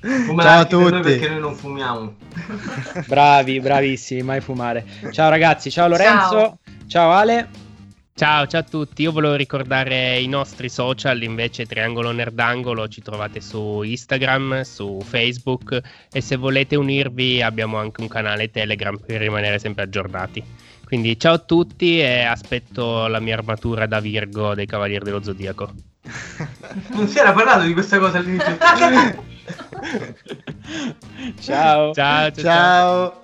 Fumate Ciao a per noi tutti. perché noi non fumiamo. Bravi, bravissimi, mai fumare. Ciao ragazzi, ciao Lorenzo, Ciao. ciao Ale. Ciao, ciao a tutti. Io volevo ricordare i nostri social, invece Triangolo Nerdangolo ci trovate su Instagram, su Facebook e se volete unirvi abbiamo anche un canale Telegram per rimanere sempre aggiornati. Quindi ciao a tutti e aspetto la mia armatura da Virgo dei Cavalieri dello Zodiaco. Non si era parlato di questa cosa all'inizio. ciao. Ciao, ciao, ciao. Ciao.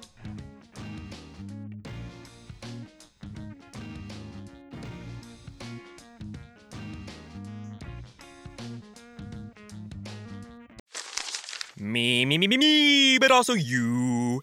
Me, me, me, me, me, but also you.